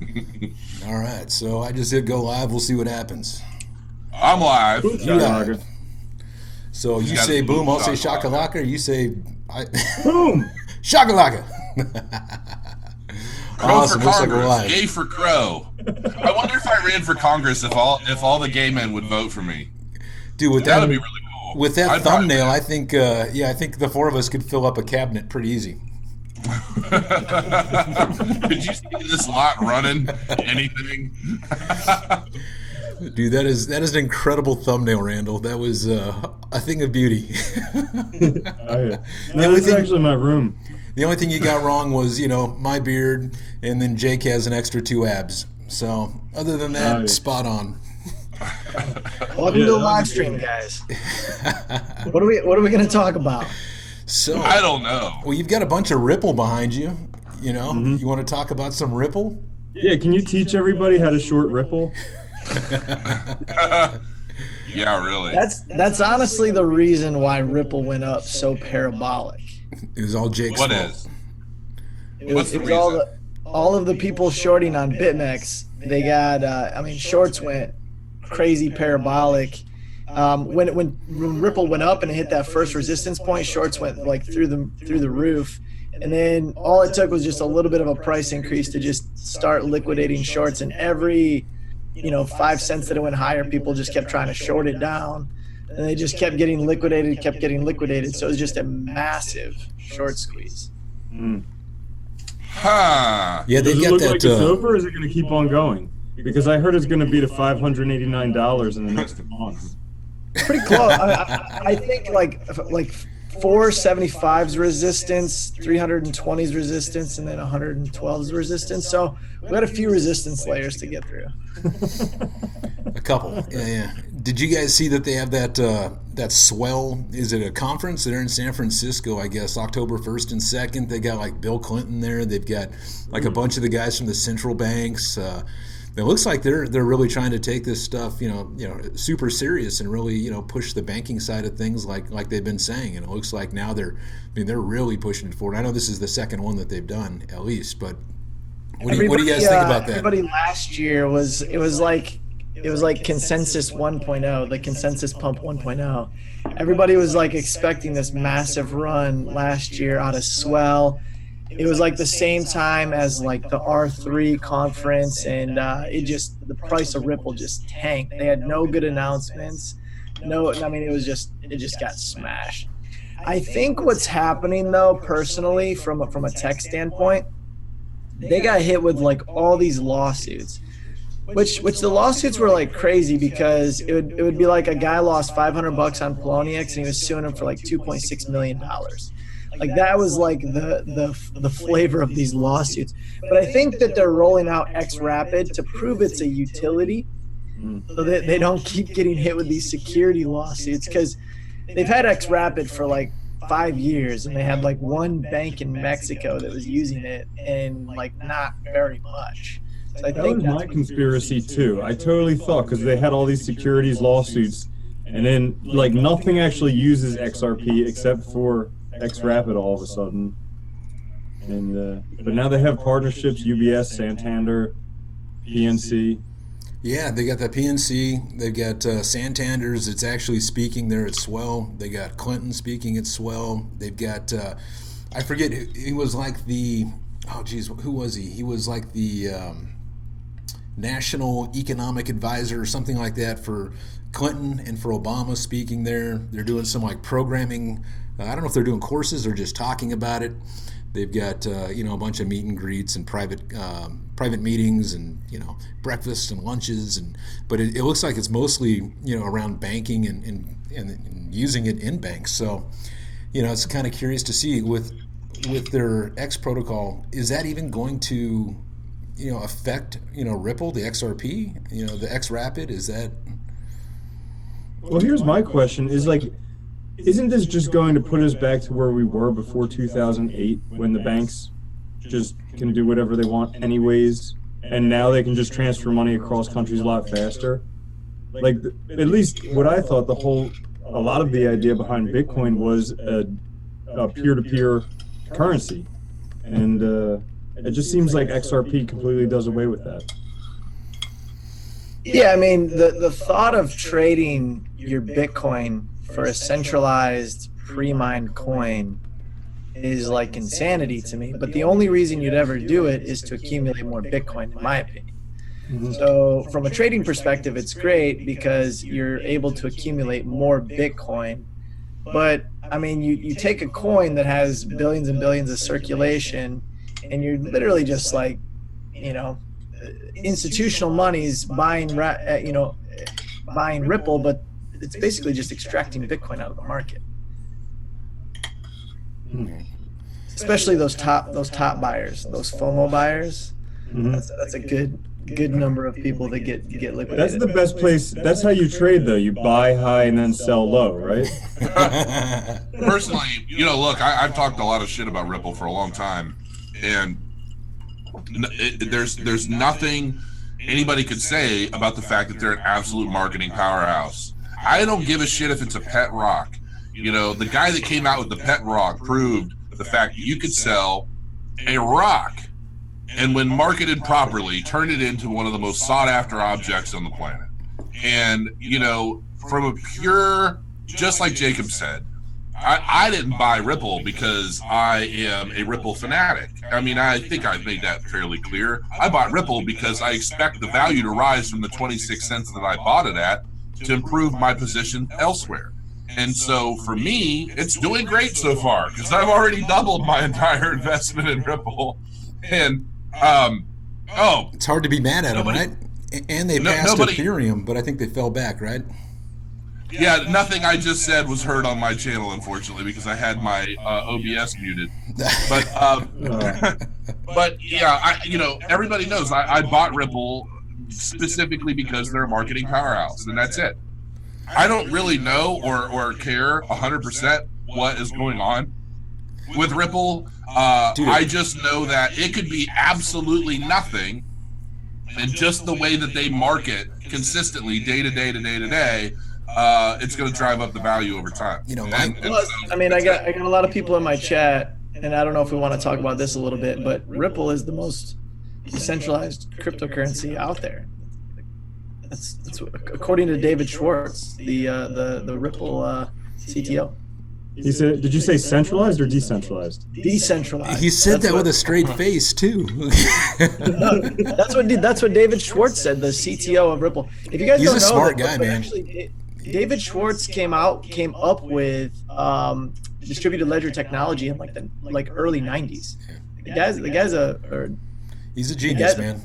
All right, so I just hit go live. We'll see what happens. I'm live. You live. So you gotta say boom, I'll say shakalaka. shakalaka. You say I, Boom. shakalaka. Crow awesome. for Looks like we're Congress. live. Gay for Crow. I wonder if I ran for Congress if all if all the gay men would vote for me. Dude, with That that would be really cool. with that I'd thumbnail, I think uh, yeah, I think the four of us could fill up a cabinet pretty easy. Could you see this lot running? Anything? Dude, that is that is an incredible thumbnail, Randall. That was uh, a thing of beauty. Oh, yeah. The No, only this thing- actually my room. The only thing you got wrong was, you know, my beard, and then Jake has an extra two abs. So, other than that, Oh, yeah. spot on. Welcome Yeah, to the live stream, guys. what are we What are we going to talk about? So, I don't know. well, you've got a bunch of Ripple behind you. You know, Mm-hmm. you want to talk about some Ripple? Yeah, can you teach everybody how to short ripple? Yeah, really. That's that's honestly the reason why Ripple went up so parabolic. It was all Jake's What fault. is? It What's was, the it was all reason? the all of the people shorting on BitMEX. They got, uh, I mean, shorts went crazy parabolic. Um, when, when when Ripple went up and it hit that first resistance point, shorts went like through the through the roof. And then all it took was just a little bit of a price increase to just start liquidating shorts. And every, you know, five cents that it went higher, people just kept trying to short it down. And they just kept getting liquidated, kept getting liquidated. So it was just a massive short squeeze. Mm. Huh. Yeah, they've got look that. like it's uh, over, or is it going to keep on going? Because I heard it's going to be to five hundred eighty-nine dollars in the next month. Pretty close. I, I, think like like 475's resistance, 320's resistance, and then 112's resistance. So we got a few resistance layers to get through. A couple. Yeah, yeah. Did you guys see that they have that uh, that swell? Is it a conference? They're in San Francisco, I guess, October first and second. They got like Bill Clinton there. They've got like a bunch of the guys from the central banks. Uh, it looks like they're they're really trying to take this stuff, you know, you know, super serious and really, you know, push the banking side of things like like they've been saying. And it looks like now they're, I mean, they're really pushing it forward. I know this is the second one that they've done, at least, but what do you, what do you guys think uh, about that? Everybody last year was it was like it was like consensus 1.0, the consensus pump 1.0. Everybody was like expecting this massive run last year out of swell. It was like the same time as like the R3 conference, and uh, it just the price of Ripple just tanked. They had no good announcements. No, I mean it was just it just got smashed. I think what's happening though, personally, from a, from a tech standpoint, they got hit with like all these lawsuits which which the lawsuits were like crazy because it would it would be like a guy lost 500 bucks on Poloniex and he was suing him for like 2.6 million dollars like that was like the the the flavor of these lawsuits. But i think that they're rolling out xRapid to prove it's a utility mm. so that they don't keep getting hit with these security lawsuits because they've had x rapid for like five years and they had like one bank in mexico that was using it and like not very much. So I That think was my conspiracy too. I totally thought because they had all these securities lawsuits, and then like nothing actually uses XRP except for xRapid all of a sudden. And uh, but now they have partnerships: UBS, Santander, PNC. Yeah, they got the PNC. They've got uh, Santander's. It's actually speaking there at Swell. They got Clinton speaking at Swell. They've got uh, I forget. He was like the oh geez, who was he? He was like the um, national economic advisor or something like that for Clinton and for Obama speaking there. They're doing some like programming. Uh, I don't know if they're doing courses or just talking about it. They've got uh, you know a bunch of meet and greets and private um, private meetings and you know breakfasts and lunches and but it, it looks like it's mostly you know around banking and, and, and, and using it in banks. So you know it's kind of curious to see with with their X protocol is that even going to you know affect you know Ripple the XRP you know the xRapid is that Well, here's my question: Is like, isn't this just going to put us back to where we were before 2008, when the banks just can do whatever they want anyways, and now they can just transfer money across countries a lot faster? Like, at least what I thought the whole, a lot of the idea behind Bitcoin was a, a peer-to-peer currency, and uh, It just seems like XRP completely does away with that. Yeah, I mean the the thought of trading your Bitcoin for a centralized pre-mined coin is like insanity to me. But the only reason you'd ever do it is to accumulate more Bitcoin, in my opinion. So, from a trading perspective, it's great because you're able to accumulate more Bitcoin. But I mean, you, you take a coin that has billions and billions of circulation, and you're literally just like, you know, institutional money's buying, uh, you know, buying Ripple, but it's basically just extracting Bitcoin out of the market. Especially those top those top buyers, those FOMO buyers. Mhm. That's that's a good good number of people that get get liquidated. That's the best place. That's how you trade, though. You buy high and then sell low, right? Personally, you know, look, I, I've talked a lot of shit about Ripple for a long time, and n- it, there's there's nothing anybody could say about the fact that they're an absolute marketing powerhouse. I don't give a shit if it's a pet rock. You know, the guy that came out with the pet rock proved the fact that you could sell a rock and when marketed properly, turn it into one of the most sought after objects on the planet. And, you know, from a pure, just like Jacob said, I, I didn't buy Ripple because I am a Ripple fanatic. I mean, I think I've made that fairly clear. I bought Ripple because I expect the value to rise from the 26 cents that I bought it at to improve my position elsewhere. And so for me, it's doing great so far because I've already doubled my entire investment in Ripple. And, um, oh, it's hard to be mad at them, right? And they No- passed nobody- Ethereum, but I think they fell back, right? Yeah, nothing I just said was heard on my channel, unfortunately, because I had my uh, OBS muted. But, um, Uh, but yeah, I, you know, everybody knows I, I bought Ripple specifically because they're a marketing powerhouse, and that's it. I don't really know or, or care 100% what is going on with Ripple. Uh, I just know that it could be absolutely nothing, and just the way that they market consistently, day to day to day to day, uh, it's going to drive up the value over time. You know, And- and Plus, so I mean, I got it. I got a lot of people in my chat, and I don't know if we want to talk about this a little bit, but Ripple is the most decentralized cryptocurrency out there. That's, that's what, according to David Schwartz, the uh, the the Ripple uh, CTO. he said, "Did you say centralized or decentralized?" Decentralized. He said That's that what- with a straight face too. That's what that's what David Schwartz said, the CTO of Ripple. If you guys He's don't a know, smart that- guy, man. Actually, it- David Schwartz came out came up with um, distributed ledger technology in like the like early '90s. The guy's the guy's a or He's a genius, man.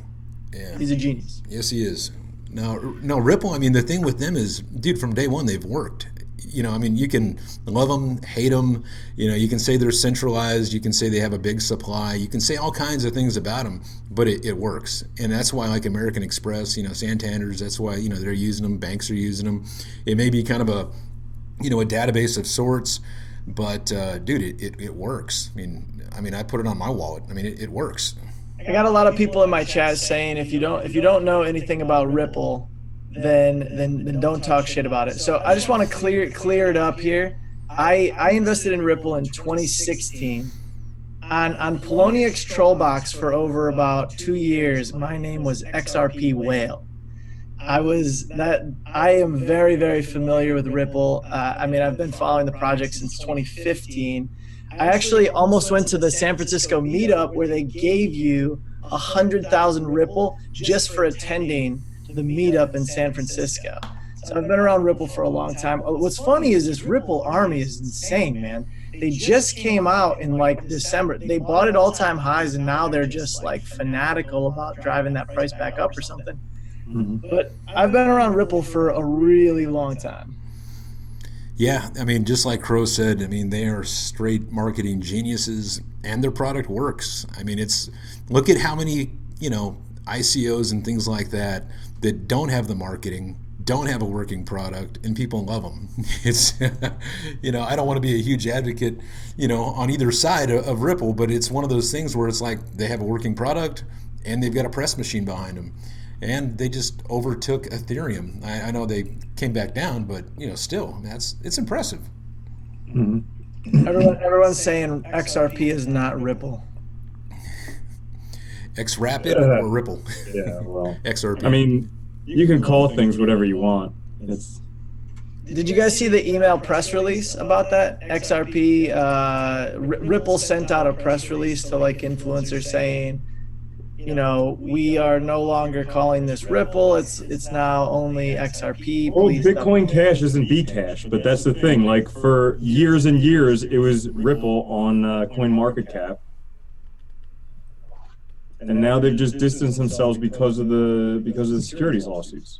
Yeah. he's a genius. Yes, he is. No, no, Ripple. I mean, the thing with them is, dude, from day one they've worked. You know, I mean, you can love them, hate them. You know, you can say they're centralized. You can say they have a big supply. You can say all kinds of things about them, but it, it works, and that's why, like American Express, you know, Santander's. That's why you know they're using them. Banks are using them. It may be kind of a, you know, a database of sorts, but uh, dude, it, it, it works. I mean, I mean, I put it on my wallet. I mean, it, it works. I got a lot of people in my chat saying if you don't if you don't know anything about Ripple, then then then don't talk shit about it. So I just want to clear clear it up here. I I invested in Ripple in 2016 on on Poloniex Trollbox for over about two years. My name was XRP Whale. I was that I am very very familiar with Ripple. Uh, I mean I've been following the project since 2015. I actually almost went to the San Francisco meetup where they gave you a hundred thousand Ripple just for attending the meetup in San Francisco. So I've been around Ripple for a long time. What's funny is this Ripple army is insane, man. They just came out in like December. They bought at all time highs and now they're just like fanatical about driving that price back up or something. Mhm. But I've been around Ripple for a really long time. Yeah, I mean, just like Crow said, I mean, they are straight marketing geniuses, and their product works. I mean, it's look at how many you know ICOs and things like that that don't have the marketing, don't have a working product, and people love them. It's you know, I don't want to be a huge advocate, you know, on either side of, of Ripple, but it's one of those things where it's like they have a working product and they've got a press machine behind them. And they just overtook Ethereum. I, I know they came back down, but you know, still, that's it's impressive. Everyone, everyone's saying XRP is not Ripple. xRapid Yeah. or Ripple? Yeah, well, XRP. I mean, you can call things whatever you want. It's Did you guys see the email press release about that? XRP, uh, R- Ripple sent out a press release to like influencers saying, you know, we are no longer calling this Ripple. It's it's now only XRP. well, Please don't- Bitcoin Cash isn't Bcash, but that's the thing. Like for years and years, it was Ripple on uh, Coin Market Cap, and now they've just distanced themselves because of the because of the securities lawsuits.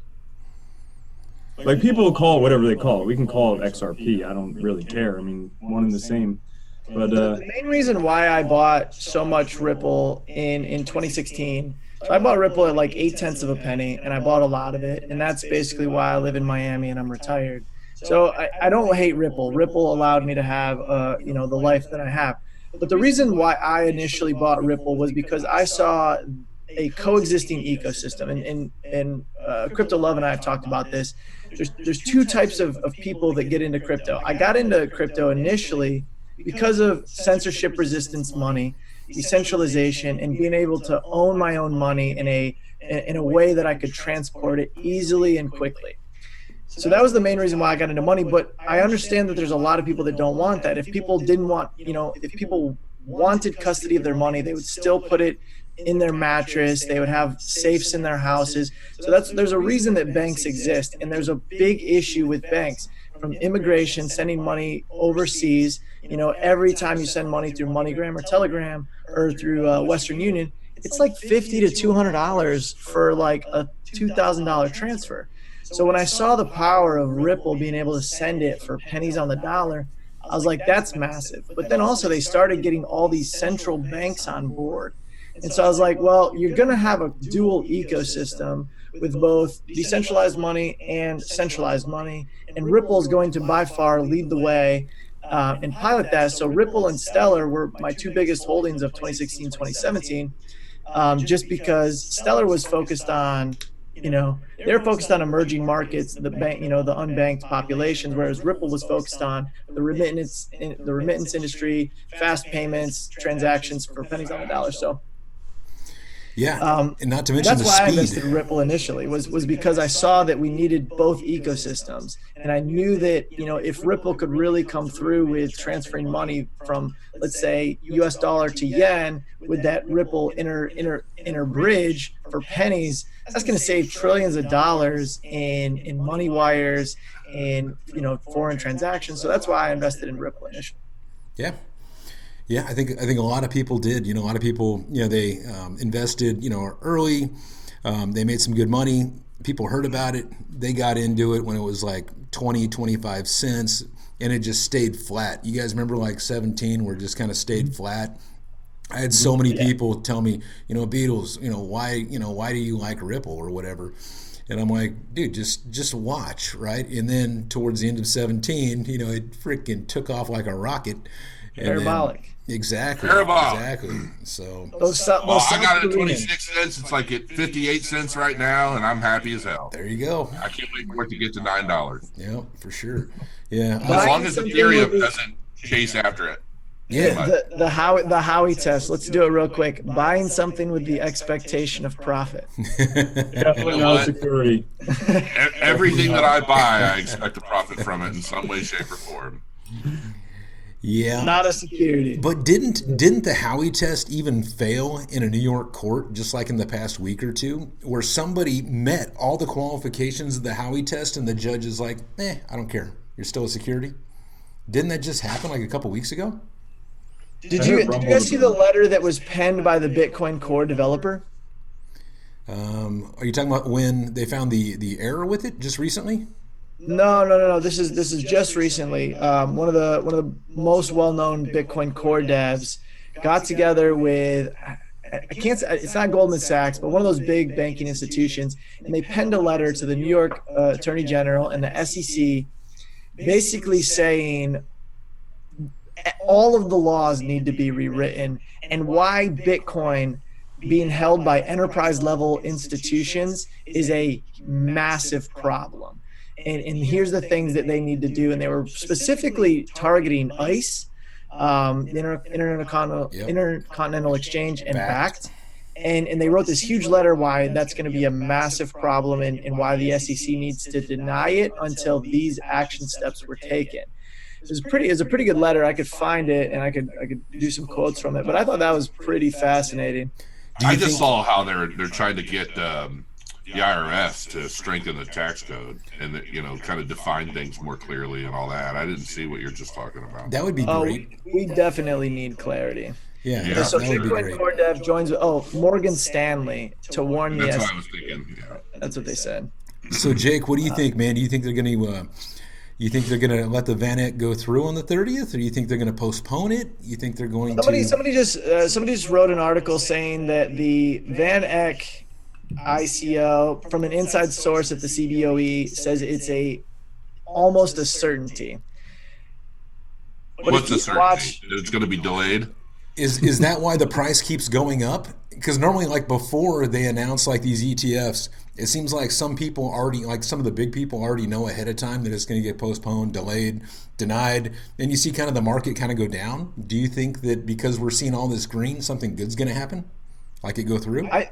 Like people call it whatever they call it. We can call it XRP. I don't really care. I mean, one and the same. But uh, the main reason why I bought so much Ripple in in 2016. So I bought Ripple at like eight tenths of a penny, and I bought a lot of it, and that's basically why I live in Miami and I'm retired. So I, I don't hate Ripple. Ripple allowed me to have uh, you know the life that I have. But the reason why I initially bought Ripple was because I saw a coexisting ecosystem, and and, and uh, Crypto Love and I have talked about this. There's there's two types of, of people that get into crypto. I got into crypto initially because of censorship resistance money, decentralization, and being able to own my own money in a in a way that I could transport it easily and quickly. So that was the main reason why I got into money. But I understand that there's a lot of people that don't want that. If people didn't want, you know, if people wanted custody of their money, they would still put it in their mattress. They would have safes in their houses. So that's there's a reason that banks exist, and there's a big issue with banks from immigration sending money overseas. You know, every time you send money through MoneyGram or Telegram or through uh, Western Union, it's like fifty to two hundred dollars for like a two thousand dollar transfer. So when I saw the power of Ripple being able to send it for pennies on the dollar, I was like, that's massive. But then also they started getting all these central banks on board. And so I was like, well, you're going to have a dual ecosystem with both decentralized money and centralized money. And Ripple is going to by far lead the way uh, and pilot that. So Ripple and Stellar were my two biggest holdings of 2016, 2017, um, just because Stellar was focused on you know they're focused on emerging markets the bank you know the unbanked populations whereas ripple was focused on the remittance the remittance industry fast payments transactions for pennies on the dollar so yeah, um, and not to mention that's the why I invested speed. in Ripple initially was was because I saw that we needed both ecosystems, and I knew that you know if Ripple could really come through with transferring money from let's say U.S. dollar to yen with that Ripple inner inner inner bridge for pennies, that's going to save trillions of dollars in in money wires and you know foreign transactions. So that's why I invested in Ripple initially. Yeah. Yeah, I think I think a lot of people did. You know, a lot of people, you know, they um, invested, you know, early. Um, they made some good money. People heard about it. They got into it when it was like 20, 25 cents, and it just stayed flat. You guys remember like 17 where it just kind of stayed flat? I had so many people tell me, you know, Beadles, you know, why, you know, why do you like Ripple or whatever? And I'm like, dude, just just watch, right? And then towards the end of 17, you know, it freaking took off like a rocket. And then- Parabolic. Exactly. Parabolic. Exactly. So Those, Sou- Well, I got it at 26 cents. It's like at 58 cents right now, and I'm happy as hell. there you go. I can't wait for it to get to nine dollars. Yeah, for sure. Yeah. As Buying long as something Ethereum with- doesn't chase after it. Yeah. the the Howey the Howey test. Let's do it real quick. Buying something with the expectation of profit. definitely You know not security. Everything that I buy, I expect a profit from it in some way, shape, or form. Yeah. Not a security. But didn't didn't the Howey test even fail in a New York court just like in the past week or two, where somebody met all the qualifications of the Howey test and the judge is like, "Eh, I don't care. You're still a security." Didn't that just happen like a couple weeks ago? Did you did you guys see the letter that was penned by the Bitcoin Core developer? Um, are you talking about when they found the the error with it just recently? No, no, no, no. This is this is just recently. Um, one of the one of the most well known Bitcoin Core devs got together with I can't say it's not Goldman Sachs, but one of those big banking institutions, and they penned a letter to the New York uh, Attorney General and the SEC, basically saying all of the laws need to be rewritten and why Bitcoin being held by enterprise level institutions is a massive problem. And, and here's the things that they need to do. And they were specifically targeting ICE, um, the Inter- Intercontinental, Yep. Intercontinental Exchange, and Bakkt. Bakkt. and and they wrote this huge letter why that's going to be a massive problem and, and why the SEC needs to deny it until these action steps were taken. It was pretty. It was a pretty good letter. I could find it and I could I could do some quotes from it. But I thought that was pretty fascinating. I just saw how they're they're trying to get um, the IRS to strengthen the tax code and you know kind of define things more clearly and all that. I didn't see what you're just talking about. That would be Oh, great. we definitely need clarity. Yeah, Yeah. so that would be Bitcoin great. Core Dev joins. Oh, Morgan Stanley to warn the That's what I was thinking. Yeah. That's what they said. So, Jake, what do you think, man? Do you think they're going to? Uh, you think they're going to let the Van Eck go through on the 30th, or do you think they're going to postpone it? You think they're going Somebody, to? somebody just, uh, somebody just wrote an article saying that the Van Eck ICO, from an inside source at the CBOE, says it's a almost a certainty. But What's if the certainty? watch- it's going to be delayed? Is is that why the price keeps going up? Because normally, like before they announce like these ETFs, it seems like some people already, like some of the big people already know ahead of time that it's going to get postponed, delayed, denied, and you see kind of the market kind of go down. Do you think that because we're seeing all this green, something good's going to happen? Like it go through? I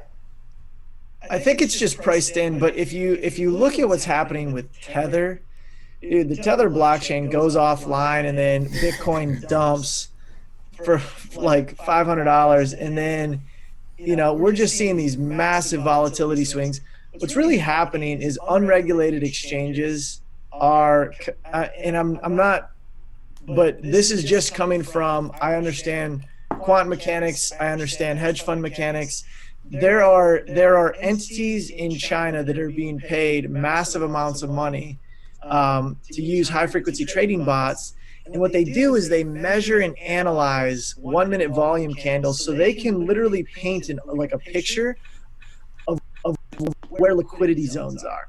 I think it's just priced in, but if you if you look at what's happening with Tether, dude, the Tether blockchain goes offline and then Bitcoin dumps for like five hundred dollars, and then you know we're just seeing these massive volatility swings. What's really happening is unregulated exchanges are, uh, and I'm I'm not, but this is just coming from I understand quantum mechanics, I understand hedge fund mechanics there are there are entities in China that are being paid massive amounts of money um, to use high frequency trading bots. And what they do is they measure and analyze one minute volume candles so they can literally paint an, like a picture of, of where liquidity zones are.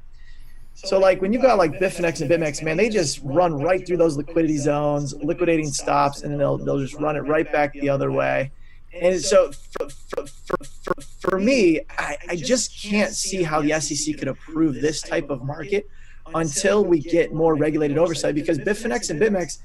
So like when you've got like Bitfinex and BitMEX, man, they just run right through those liquidity zones, liquidating stops, and then they'll they'll just run it right back the other way. And so for, for, for, for, for me, I, I just can't see how the SEC could approve this type of market until we get more regulated oversight because Bitfinex and BitMEX,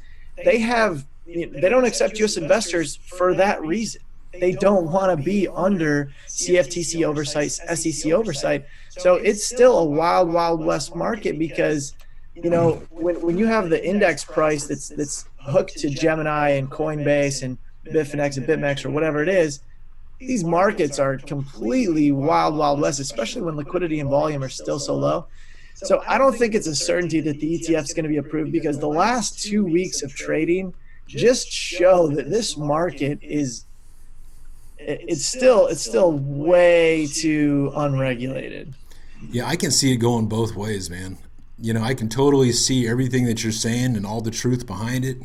they have they don't accept U.S. investors for that reason. They don't want to be under CFTC oversight, SEC oversight. So it's still a wild, wild west market because you know when, when you have the index price that's that's hooked to Gemini and Coinbase and Bitfinex and BitMEX or whatever it is, these markets are completely wild, wild west, especially when liquidity and volume are still so low. So I don't think it's a certainty that the ETF is going to be approved because the last two weeks of trading just show that this market is it's still it's still way too unregulated. Yeah, I can see it going both ways, man. You know, I can totally see everything that you're saying and all the truth behind it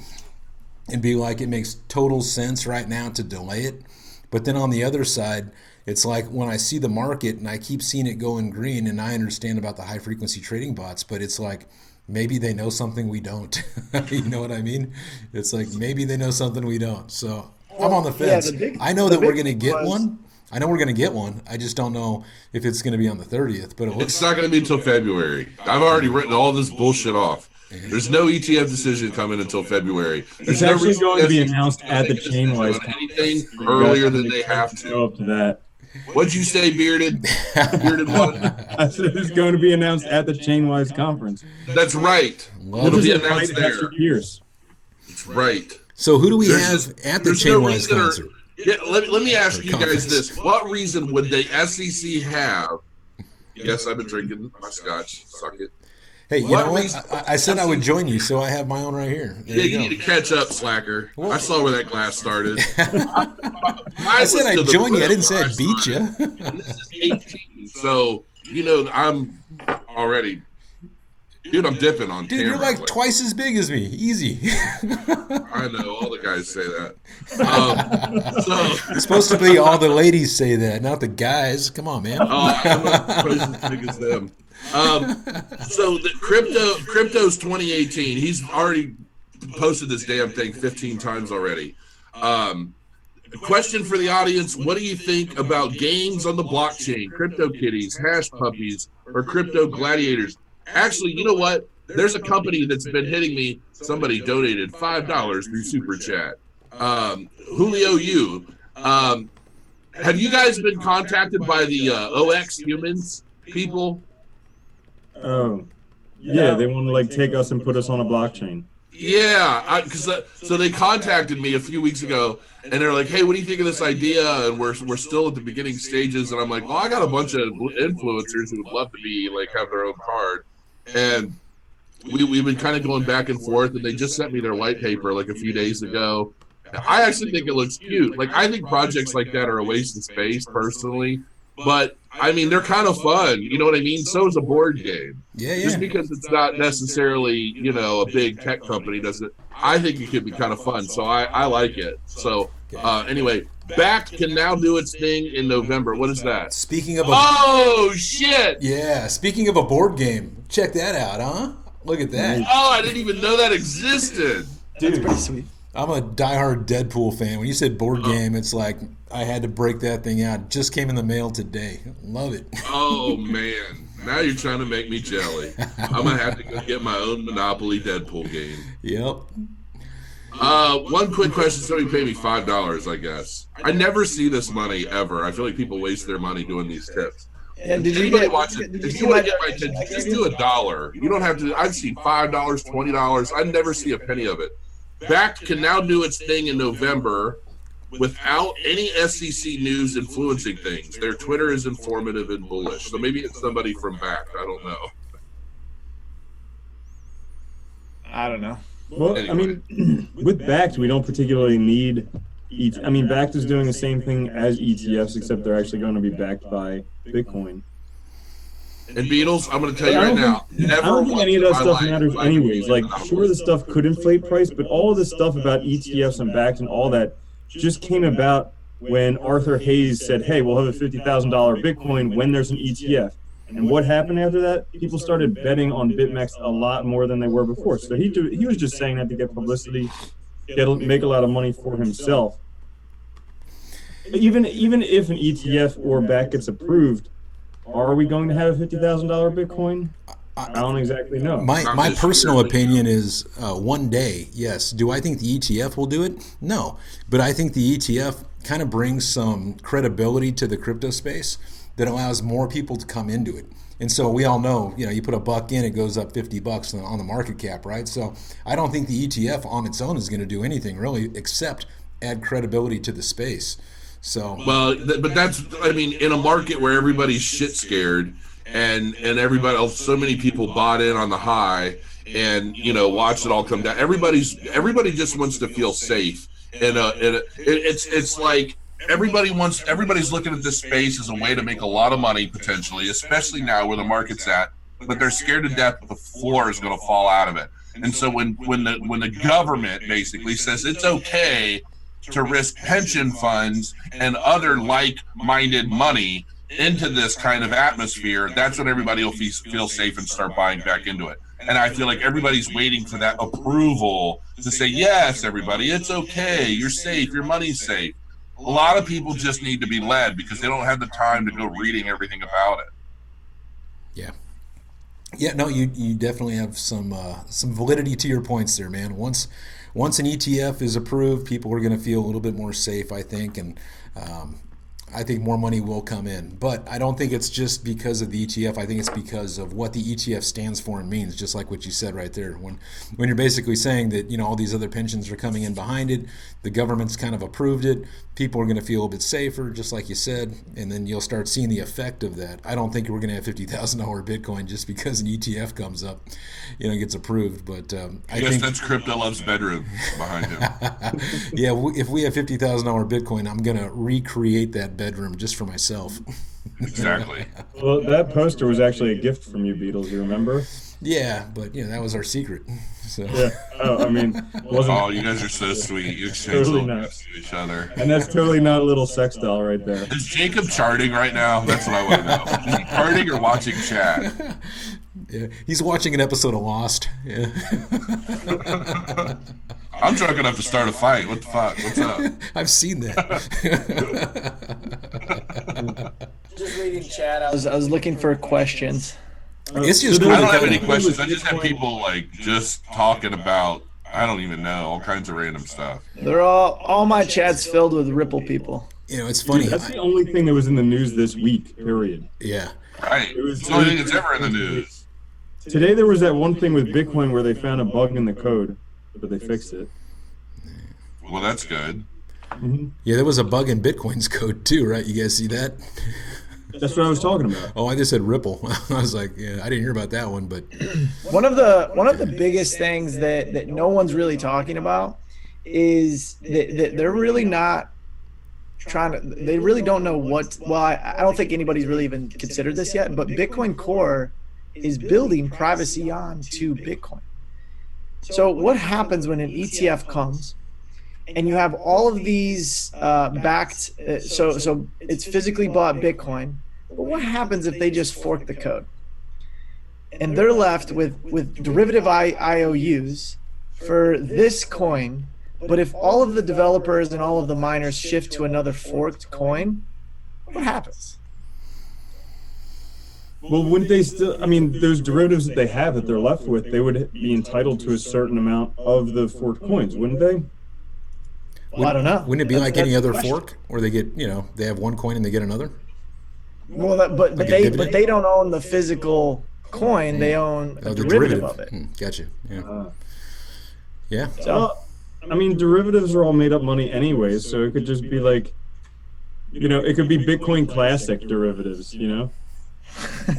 and be like, it makes total sense right now to delay it. But then on the other side, it's like when I see the market and I keep seeing it going green, and I understand about the high frequency trading bots, but it's like maybe they know something we don't. you know what I mean? It's like maybe they know something we don't. So I'm on the yeah, fence. the big- I know that we're going to get was- one. I know we're going to get one. I just don't know if it's going to be on the 30th, but it looks It's not going to be until February. I've already written all this bullshit off. Mm-hmm. There's no ETF decision coming until February. There's It's no actually going to be announced at the make a Chainwise conference. anything You guys earlier have than to they have Go to. up to that. What'd you say, bearded? Bearded one. I said it's going to be announced at the Chainwise conference. That's right. Love It'll be announced there. Pierce. That's right. So who do we There's have at the there's no Chainwise reason or- Yeah, let, let me ask Or you guys this. What reason would the SEC have? Yes, I've been drinking my scotch. Suck it. Hey, you know what? I, I said I would join you, so I have my own right here. There Yeah, you you need to catch up, slacker. Well- I saw where that glass started. I said I'd join you. I didn't say I'd beat you. This is 18, so you know I'm already, dude. I'm dipping on Dude, camera. you're like twice as big as me. Easy. I know all the guys say that. Um, so It's supposed to be all the ladies say that, not the guys. Come on, man. Oh, I'm not twice as big as them. Um, so the crypto crypto's 2018. He's already posted this damn thing 15 times already. Um, question for the audience: What do you think about games on the blockchain, crypto kitties, hash puppies, or crypto gladiators? Actually, you know what? There's a company that's been hitting me. Somebody donated five dollars through super chat. Um, Julio, you. Um, have you guys been contacted by the uh, OX humans people? Oh, yeah, they want to like take us and put us on a blockchain. Yeah, because uh, so they contacted me a few weeks ago, and they're like, "Hey, what do you think of this idea?" And we're we're still at the beginning stages, and I'm like, "Well, I got a bunch of influencers who would love to be like have their own card," and we we've been kind of going back and forth, and they just sent me their white paper like a few days ago. I actually think it looks cute. Like I think projects like that are a waste of space, personally. But I mean, they're kind of fun. You know what I mean? So is a board game. Yeah, yeah. Just because it's not necessarily, you know, a big tech company doesn't. I think it could be kind of fun. So I, I like it. So uh, anyway, Bakkt can now do its thing in November. What is that? Speaking of a Oh shit! yeah, speaking of a board game, check that out, huh? Look at that. Oh, I didn't even know that existed. Dude, That's pretty sweet. I'm a diehard Deadpool fan. When you said board game, it's like I had to break that thing out. It just came in the mail today. Love it. Oh man, now you're trying to make me jelly. I'm gonna have to go get my own Monopoly Deadpool game. Yep. Uh, one quick question. Somebody pay me five dollars, I guess. I never see this money ever. I feel like people waste their money doing these tips. And did you Anybody get? watch it? Did If you want my? to get my attention, just do a dollar. You don't have to. I've seen five dollars, twenty dollars. I never see a penny of it. Bakkt can now do its thing in November without any SEC news influencing things. Their Twitter is informative and bullish. So maybe it's somebody from Bakkt. I don't know. I don't know. Well, I mean, with Bakkt, we don't particularly need. ET- I mean, Bakkt is doing the same thing as ETFs, except they're actually going to be backed by Bitcoin. And Beadles, I'm going to tell you right now. think, Never I don't think any of that stuff life matters anyways. Like, sure, the stuff could inflate price, but all of the stuff about ETFs and Bakkt and all that just came about when Arthur Hayes said, "Hey, we'll have a fifty thousand dollar Bitcoin when there's an ETF." And what happened after that? People started betting on BitMEX a lot more than they were before. So he do, he was just saying that to get publicity, get make a lot of money for himself. Even even if an ETF or Bakkt gets approved, are we going to have a fifty thousand dollar Bitcoin? I don't exactly know. My Not my personal year. opinion is uh, one day, yes. Do I think the ETF will do it? No, but I think the ETF kind of brings some credibility to the crypto space that allows more people to come into it. And so we all know, you know, you put a buck in, it goes up 50 bucks on on the market cap, right? So I don't think the ETF on its own is going to do anything really except add credibility to the space. So Well, th- but that's I mean, in a market where everybody's shit scared and and everybody so many people bought in on the high and you know watched it all come down. Everybody's everybody just wants to feel safe. And uh, and it, it's it's like everybody wants everybody's looking at this space as a way to make a lot of money potentially, especially now where the market's at. But they're scared to death that the floor is going to fall out of it. And so when when the when the government basically says it's okay to risk pension funds and other like-minded money into this kind of atmosphere, that's when everybody will feel, feel safe and start buying back into it. And I feel like everybody's waiting for that approval to say, yes, everybody, it's okay, you're safe, your money's safe. A lot of people just need to be led because they don't have the time to go reading everything about it. Yeah. Yeah, no, you you definitely have some uh, some validity to your points there, man. Once once an ETF is approved, people are going to feel a little bit more safe, I think, and um, I think more money will come in. But I don't think it's just because of the ETF. I think it's because of what the ETF stands for and means. Just like what you said right there, when when you're basically saying that you know all these other pensions are coming in behind it, the government's kind of approved it. People are going to feel a bit safer, just like you said, and then you'll start seeing the effect of that. I don't think we're going to have fifty thousand dollar Bitcoin just because an ETF comes up, you know, gets approved. But um, I guess think that's Crypto Love's bedroom behind him. yeah, if we have fifty thousand dollar Bitcoin, I'm gonna recreate that bedroom just for myself. exactly. Well, that poster was actually a gift from you, Beadles. You remember? yeah, but you know that was our secret. So Yeah. Oh, I mean, wasn't. Oh, you guys are so sweet. You exchange Totally little gifts to each other. And that's totally not a little sex doll right there. Is Jacob charting right now? That's what I want to know. Is he charting or watching chat? yeah, he's watching an episode of Lost. Yeah. I'm drunk enough to start a fight. What the fuck? What's up? I've seen that. Just reading chat. I was I was looking for questions. it's just So cool I to don't have any questions. I just have people like just talking about I don't even know all kinds of random stuff. They're all all my chats filled with Ripple people. you know, it's funny. That's the only thing that was in the news this week. Period. yeah. Right. It was- It's the only thing that's ever in the news. Today there was that one thing with Bitcoin where they found a bug in the code, but they fixed it. Well, that's good. hmm Yeah, there was a bug in Bitcoin's code too, right? You guys see that? That's what I was talking about. Oh, I just said Ripple. I was like, yeah, I didn't hear about that one, but One of the one of the biggest things that that no one's really talking about is that, that they're really not trying to they really don't know what well I, I don't think anybody's really even considered this yet but bitcoin core is building privacy on to bitcoin so what happens when an etf comes and you have all of these uh, backed uh, so so it's physically bought bitcoin but what happens if they just fork the code and they're left with with derivative I, IOUs for this coin. But if all of the developers and all of the miners shift to another forked coin, what happens? Well, wouldn't they still? I mean, those derivatives that they have that they're left with, they would be entitled to a certain amount of the forked coins, wouldn't they? Well, I don't know. wouldn't it be That's- like any that's the other question. fork where they get, you know, they have one coin and they get another? Well, that, but Like but they dividend? but they don't own the physical coin. They own a Oh, the derivative, of it. Hmm, gotcha. Yeah. Uh, Yeah. So I mean, derivatives are all made up money anyways, so it could just be like, you know, it could be Bitcoin Classic derivatives, you know?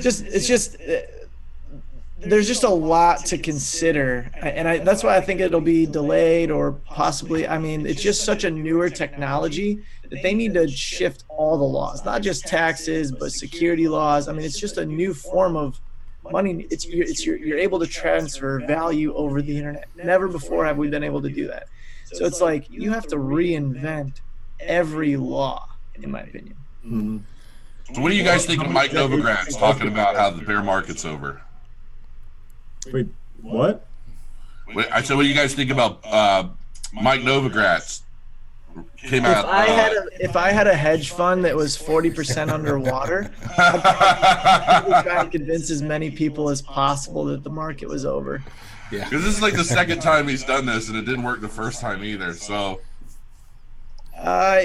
just it's just uh, there's just a lot to consider and I, that's why i think it'll be delayed or possibly i mean it's just such a newer technology that they need to shift all the laws not just taxes but security laws. I mean it's just a new form of money. It's you're, it's you're, you're able to transfer value over the internet. Never before have we been able to do that. So it's like you have to reinvent every law in my opinion. Mhm. So, what do you guys think of Mike Novogratz talking about how the bear market's over? Wait, what? Wait, I said, what do you guys think about uh, Mike Novogratz? Came If out. I had uh, a if I had a hedge fund that was forty percent underwater, I would try to convince as many people as possible that the market was over. Yeah. Because this is like the second time he's done this, and it didn't work the first time either. So, Uh,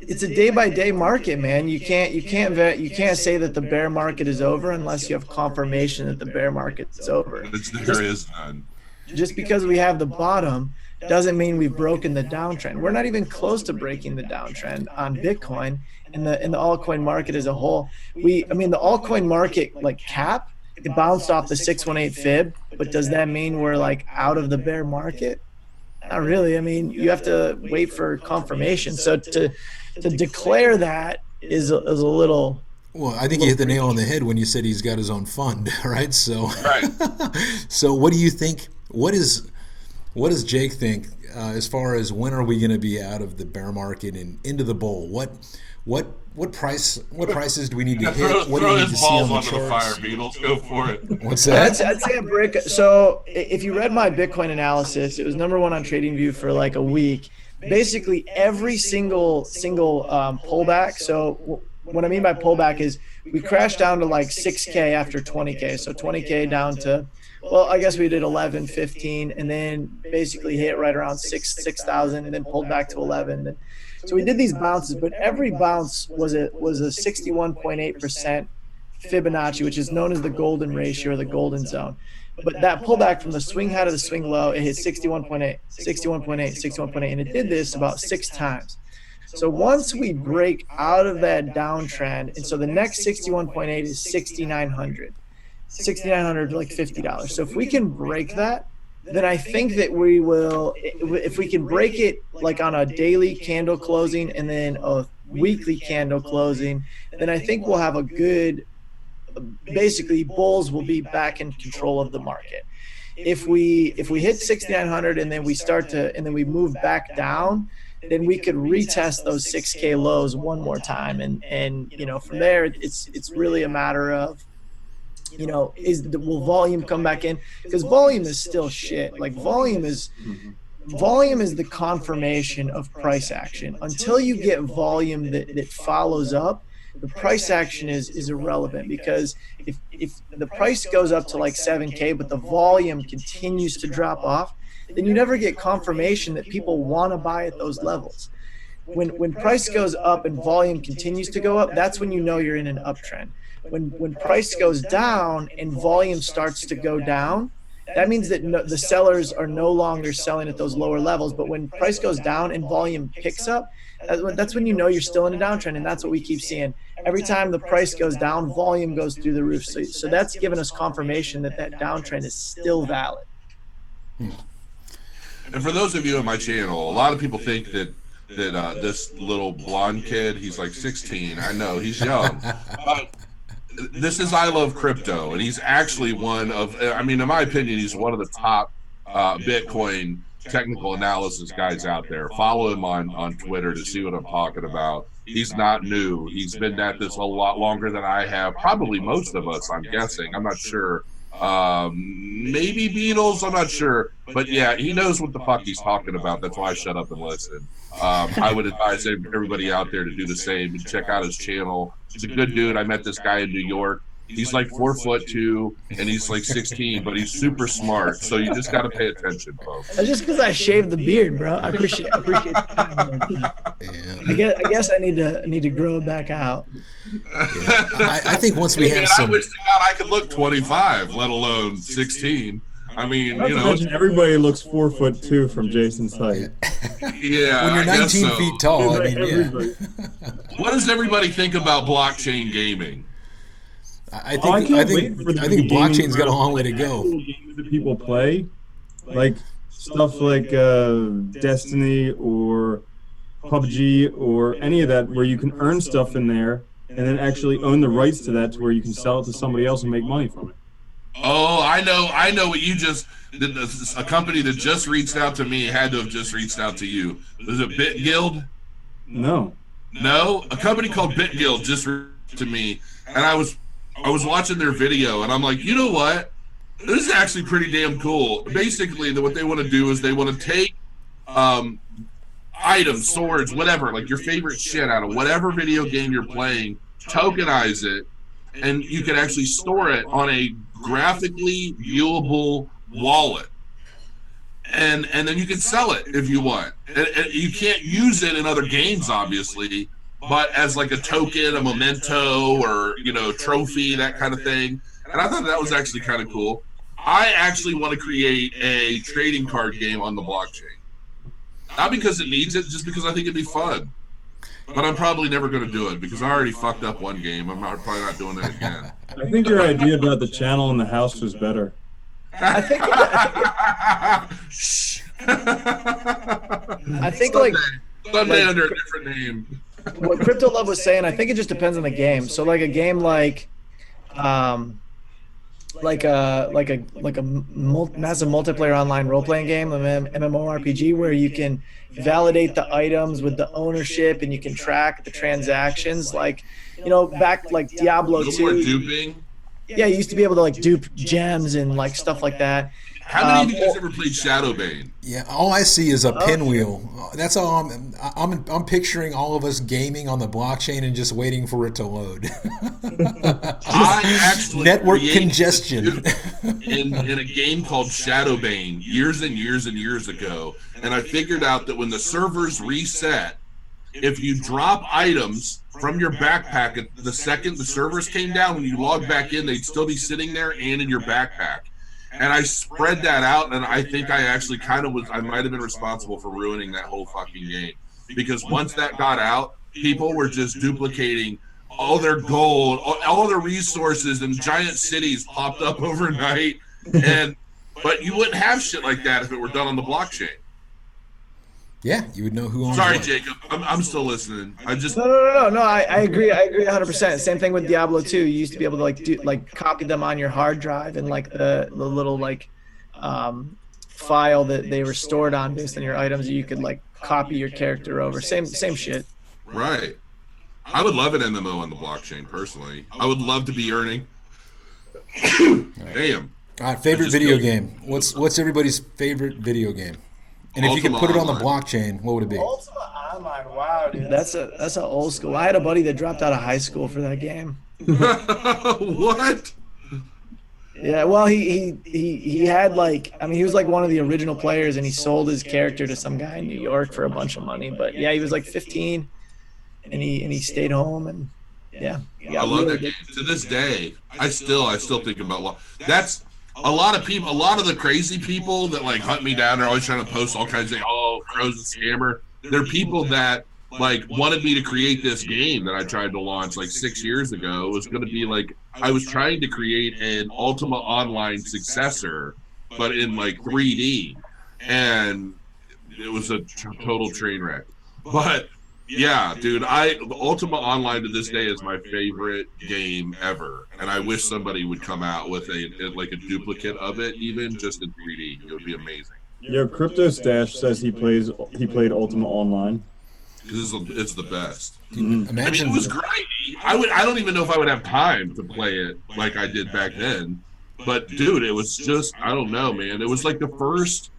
it's a day by day market, man. You can't you can't vet, you can't say that the bear market is over unless you have confirmation that the bear market's over. it's, there is none. Just because we have the bottom doesn't mean we've broken the downtrend. We're not even close to breaking the downtrend on Bitcoin and the in the altcoin market as a whole. We I mean the altcoin market like cap it bounced off the 618 fib, but does that mean we're like out of the bear market? Not really. I mean, you have to wait for confirmation. So to to declare that is a, is a little Well, I think you hit the nail on the head when you said he's got his own fund, right? So, Right. so what do you think? What is, what does Jake think uh, as far as when are we going to be out of the bear market and into the bull? What, what, what price? What prices do we need to Yeah, hit? throw What do we need to his see on the onto the fire, Beadles. Go for it. What's I'd, that? I'd say a brick. So if you read my Bitcoin analysis, it was number one on TradingView for like a week. Basically, every single single um, pullback. So what I mean by pullback is we crashed down to like 6K after 20K. So 20K down to, well, I guess we did 11, 15, and then basically hit right around six 6,000, and then pulled back to 11. So we did these bounces, but every bounce was a was a 61.8 percent Fibonacci, which is known as the golden ratio or the golden zone. But that pullback from the swing high to the swing low, it hit 61.8, 61.8, 61.8, and it did this about six times. So once we break out of that downtrend, and so the next 61.8 is 6,900, 6,900 like $50. So if we can break that, then I think that we will, if we can break it like on a daily candle closing and then a weekly candle closing, then I think we'll have a good basically bulls will be back in control of the market. If we if we hit 6900 and then we start to and then we move back down then we could retest those 6k lows one more time. And and you know from there it's it's really a matter of you know is the, will volume come back in? Because volume is still shit. Like volume is volume is the confirmation of price action. Until you get volume that, that follows up the price action is is irrelevant because if if the price goes up to like 7k but the volume continues to drop off then you never get confirmation that people want to buy at those levels. When when price goes up and volume continues to go up that's when you know you're in an uptrend. When when price goes down and volume starts to go down that means that no, the sellers are no longer selling at those lower levels. But when price goes down and volume picks up that's when you know you're still in a downtrend and that's what we keep seeing. Every time the price goes down volume goes through the roof. So, so that's given us confirmation that that downtrend is still valid. And for those of you on my channel a lot of people think that that uh, this little blonde kid he's like 16 i know he's young. But this is i love crypto and he's actually one of i mean in my opinion he's one of the top uh, bitcoin technical analysis guys out there. Follow him on on Twitter to see what I'm talking about. He's not new. He's been at this a lot longer than I have. Probably most of us, I'm guessing. I'm not sure. Um, maybe Beadles. I'm not sure. But yeah, he knows what the fuck he's talking about. That's why I shut up and listen. Um, I would advise everybody out there to do the same and check out his channel. He's a good dude. I met this guy in New York. He's like four foot two, and he's like sixteen, but he's super smart. So you just got to pay attention, folks. That's just because I shaved the beard, bro. I appreciate, I appreciate. Yeah. I guess, I guess I need to I need to grow it back out. Yeah. I, I, think once we have some. I wish to God I could look twenty five, let alone sixteen. I mean, you know, everybody looks four foot two from Jason's height. Yeah, when you're 19 so. feet tall, I mean, yeah. What does everybody think about blockchain gaming? I think oh, I, I think I think blockchain's got a long way to go. Games that people play, like stuff like uh, Destiny or PUBG or any of that, where you can earn stuff in there and then actually own the rights to that, to where you can sell it to somebody else and make money from it. Oh, I know, I know what you just. A company that just reached out to me had to have just reached out to you. Was it BitGuild? No. No, a company called BitGuild just reached to me, and I was I was watching their video and I'm like, you know what? This is actually pretty damn cool. Basically, what they want to do is they want to take um, items, swords, whatever, like your favorite shit out of whatever video game you're playing, tokenize it, and you can actually store it on a graphically viewable wallet. And and then you can sell it if you want. And, and you can't use it in other games, obviously, but as like a token, a memento, or you know, trophy, that kind of thing. And I thought that was actually kind of cool. I actually want to create a trading card game on the blockchain. Not because it needs it, just because I think it'd be fun. But I'm probably never going to do it because I already fucked up one game. I'm not, probably not doing it again. I think your idea about the channel in the house was better. I think. I think like someday under a different name what Crypto Love was saying, I think it just depends on the game. So like a game like, um, like a like a like a massive multiplayer online role playing game, an MMORPG, where you can validate the items with the ownership and you can track the transactions. Like, you know, back like Diablo two. Yeah, you used to be able to like dupe gems and like stuff like that. How many um, of you guys ever played Shadowbane? Yeah, all I see is a oh. pinwheel. That's all I'm, I'm. I'm picturing all of us gaming on the blockchain and just waiting for it to load. I actually network congestion in in a game called Shadowbane years and years and years ago, and I figured out that when the servers reset, if you drop items from your backpack, the second the servers came down, when you log back in, they'd still be sitting there and in your backpack and I spread that out, and I think I actually kind of was. I might have been responsible for ruining that whole fucking game because once that got out, people were just duplicating all their gold, all, all their resources, and giant cities popped up overnight. And but you wouldn't have shit like that if it were done on the blockchain. Yeah, you would know who owns Sorry, what. Jacob. I'm, I'm still listening. I'm just no, no, no, no. no I, I agree. I agree 100. percent Same thing with Diablo 2. You used to be able to like do like copy them on your hard drive and like the the little like um, file that they were stored on based on your items. You could like copy your character over. Same same shit. Right. I would love an MMO on the blockchain personally. I would love to be earning. Damn. All right, favorite video game. What's what's everybody's favorite video game? And if you could put it on the blockchain, what would it be? Ultima Online, wow, dude, that's a that's an old school. I had a buddy that dropped out of high school for that game. what? Yeah, well, he, he he he had like, I mean, he was like one of the original players, and he sold his character to some guy in New York for a bunch of money. But yeah, he was like 15, and he and he stayed home, and yeah, he I love really that game. To this day, I still I still think about lo- that's a lot of people. A lot of the crazy people that like hunt me down are always trying to post all kinds of oh Crow's scammer. They're people that like wanted me to create this game that I tried to launch like six years ago. It was going to be like I was trying to create an Ultima Online successor, but in like 3D, and it was a t- total train wreck. But yeah, dude, I Ultima Online to this day is my favorite game ever, and I wish somebody would come out with a, a- like a duplicate of it, even just in 3D. It would be amazing Yo, Crypto Stash says he plays he played Ultima Online. because it's, the- it's the best. Mhm. I mean, Imagine it was grindy. I would. I don't even know if I would have time to play it like I did back then. But dude, it was just. I don't know, man. It was like the first,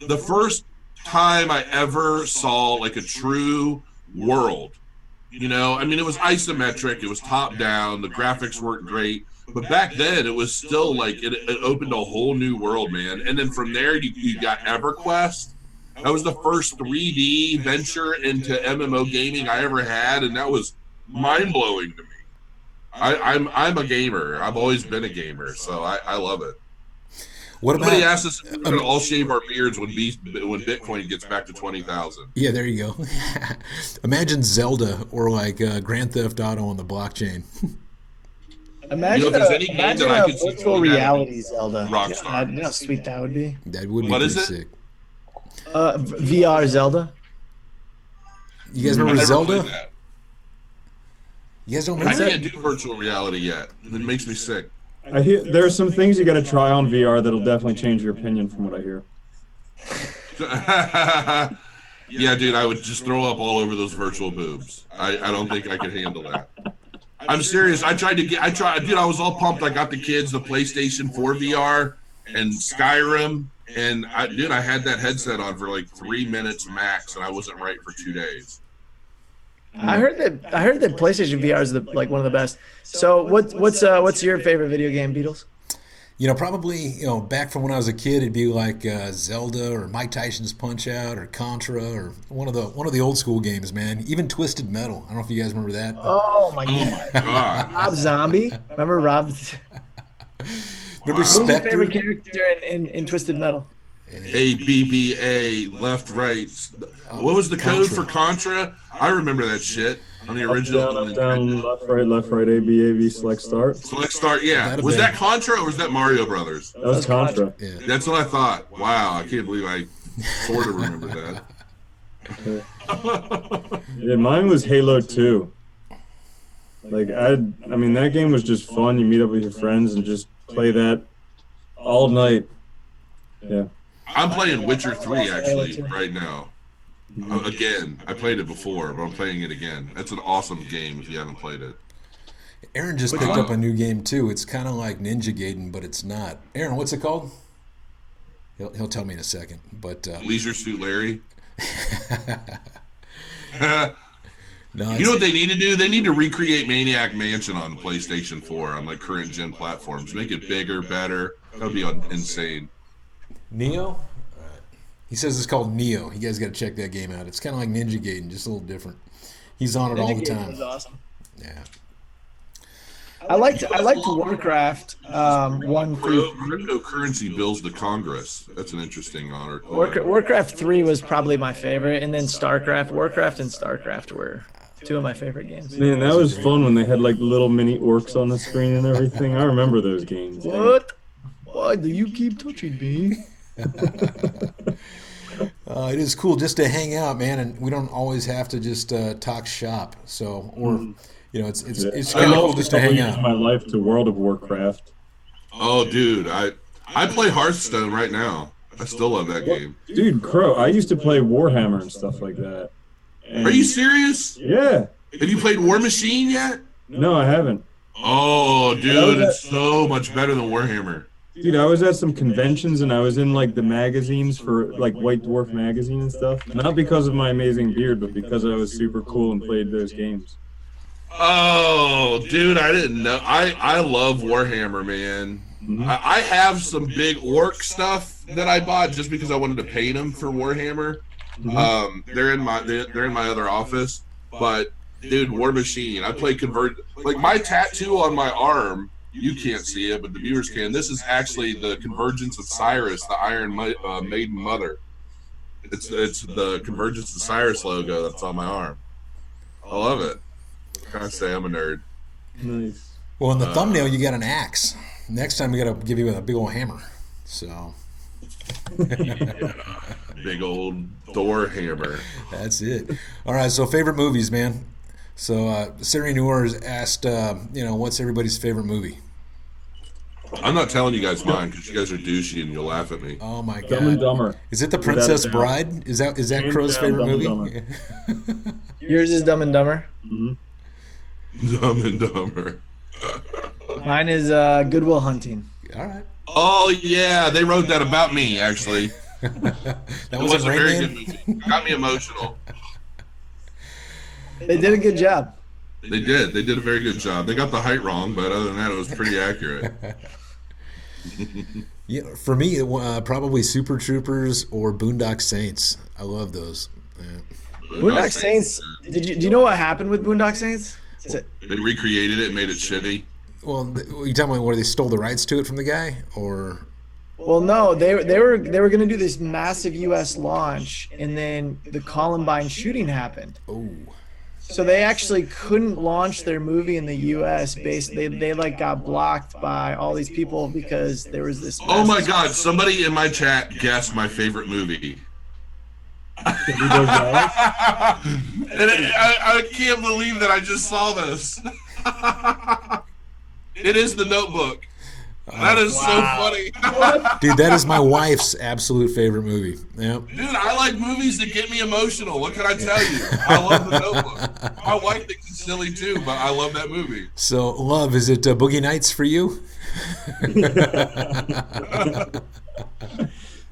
the first time I ever saw like a true world. You know, I mean, it was isometric. It was top down. The graphics weren't great. But back then, it was still like it, it opened a whole new world, man. And then from there, you, you got EverQuest. That was the first 3D venture into MMO gaming I ever had, and that was mind blowing to me. I, I'm I'm a gamer. I've always been a gamer, so I, I love it. What Somebody about? asked us if we're gonna all shave our beards when B, when Bitcoin gets back to twenty thousand. Yeah, there you go. Imagine Zelda or like uh, Grand Theft Auto on the blockchain. Imagine You know, if there's a, any game that I a could see virtual reality Zelda. Rockstar. Yeah, you know how sweet that would be. That would be What pretty it? sick. Uh, VR Zelda. You guys remember Zelda? played that. You guys don't I remember can't do virtual reality yet. It makes me sick. I hear there are some things you got to try on VR that'll definitely change your opinion from what I hear. yeah, dude, I would just throw up all over those virtual boobs. I, I don't think I could handle that. I'm serious. I tried to get. I tried, dude. I was all pumped. I got the kids the PlayStation 4 VR and Skyrim, and I, dude, I had that headset on for like three minutes max, and I wasn't right for two days. I heard that I heard that PlayStation VR is the like one of the best. So what what's uh what's your favorite video game, Beadles? You know, probably you know back from when I was a kid, it'd be like uh, Zelda or Mike Tyson's Punch Out or Contra or one of the one of the old school games, man. Even Twisted Metal. I don't know if you guys remember that. Oh my Oh god, my god! Rob Zombie. Remember Rob? Remember Who's your favorite character in, in, in Twisted Metal? A B B A left right. What was the code Contra. for Contra? I remember that shit on the Up, original. down, up, down, left, right, left, right, A, B, A, B, select, start. Select start. Yeah, That'd was that Contra or was that Mario Brothers? That was That was Contra. Yeah. That's what I thought. Wow, I can't believe I sort of remember that. Yeah, mine was Halo 2. Like I, I mean, that game was just fun. You meet up with your friends and just play that all night. Yeah. I'm playing Witcher 3 actually right now. Uh, again, I played it before, but I'm playing it again. That's an awesome game if you haven't played it. Aaron just picked up a new game too. It's kind of like Ninja Gaiden, but it's not. Aaron, what's it called? He'll, he'll tell me in a second. But uh, Leisure Suit Larry. no, You know what they need to do? They need to recreate Maniac Mansion on PlayStation 4 on like current gen platforms. Make it bigger, better. That would be insane. Nioh. Alright. He says it's called Nioh. You guys got to check that game out. It's kind of like Ninja Gaiden, just a little different. He's on it all the Ninja Gaiden time. was awesome. Yeah. I liked I liked Warcraft um, one through Crypto- Cryptocurrency bills to Congress. That's an interesting honor. Warcraft, Warcraft three was probably my favorite, and then Starcraft. Warcraft and Starcraft were two of my favorite games. Man, that was fun when they had like little mini orcs on the screen and everything. I remember those games. What? Why do you keep touching me? Uh, it is cool just to hang out, man, and we don't always have to just uh, talk shop. So, or you know, it's it's it's kind of cool just to hang out. my life to World of Warcraft. Oh, dude, I I play Hearthstone right now. I still love that game. Dude, Crow, I used to play Warhammer and stuff like that. And- Are you serious? Yeah. Have you played Warmachine yet? No, I haven't. Oh, dude, it's so much better than Warhammer. Dude, I was at some conventions and I was in like the magazines for like White Dwarf magazine and stuff. Not because of my amazing beard, but because I was super cool and played those games. Oh, dude, I didn't know. I I love Warhammer, man. Mhm. I, I have some big orc stuff that I bought just because I wanted to paint them for Warhammer. Mhm. Um, they're in my they're, they're in my other office, but dude, Warmachine. I play convert like my tattoo on my arm. You can't see it, but the viewers can. This is actually the Convergence of Cyriss, the Iron Ma- uh, Maiden Mother. It's it's the Convergence of Cyriss logo that's on my arm. I love it. What can I say? I'm a nerd. Nice. Well, in the Uh, thumbnail, you got an axe. Next time, we got to give you a big old hammer. So Big old Thor hammer. that's it. All right. So favorite movies, man. So uh, Siri Noor asked, uh, you know, what's everybody's favorite movie? I'm not telling you guys mine because you guys are douchey and you'll laugh at me. Oh my god! Dumb and! Dumber. Is it the Princess doubt. Bride? Is that is that Hands Crow's down, favorite Dumb movie? and Yours is Dumb and Dumber. hmm Dumb and Dumber. Mine is uh, Goodwill Hunting. All right. Oh yeah, they wrote that about me actually. that It was, was a a very good Man. movie. Got me emotional. They did a good job. They did. They did a very good job. They got the height wrong, but other than that, it was pretty accurate. Yeah, for me, it, uh, probably Super Troopers or Boondock Saints. I love those. Yeah. Boondock Saints. Did you do you know what happened with Boondock Saints? Is it- They recreated it, made it shitty. Well, you talking about where they stole the rights to it from the guy, or Well, no, they they were they were going to do this massive U.S. launch, and then the Columbine shooting happened. oh, So they actually couldn't launch their movie in the U.S. based. They they like got blocked by all these people because there was this. Oh my massive- god! Somebody in my chat guessed my favorite movie. Can we go back? and I, I can't believe that I just saw this. it is the Notebook. That is so funny. dude, that is my wife's absolute favorite movie. Yeah. Dude, I like movies that get me emotional. What can I tell you? I love the Notebook. My wife thinks it's silly too, but I love that movie. So, love, is it uh, Boogie Nights for you?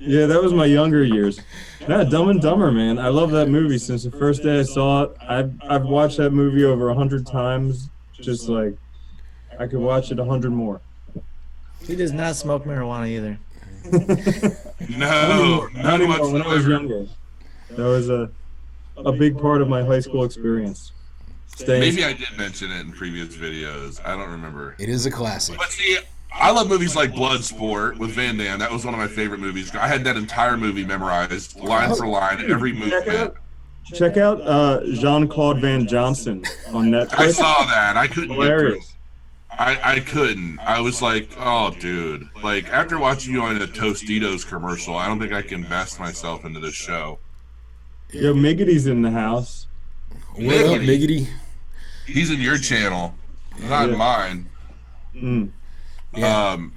Yeah, that was my younger years. Yeah, Dumb and Dumber, man. I love that movie since the first day I saw it. I've I've watched that movie over a hundred times. Just like I could watch it a hundred more. He does not smoke marijuana either. No, Not none anymore, when I was younger. That was a a big part of my high school experience. Staying Maybe I did mention it in previous videos. I don't remember. It is a classic. But see, I love movies like Bloodsport with Van Damme. That was one of my favorite movies. I had that entire movie memorized, line for line, every Check movement. check out uh, Jean Claude Van Johnson on Netflix. I saw that. I couldn't get. Hilarious. I, I couldn't. I was like, oh, dude. Like, after watching you on a Tostitos commercial, I don't think I can invest myself into this show. Yo, Miggity's in the house. What up, Miggity? He's in your channel, not Yeah. mine. Mm. Yeah. Um,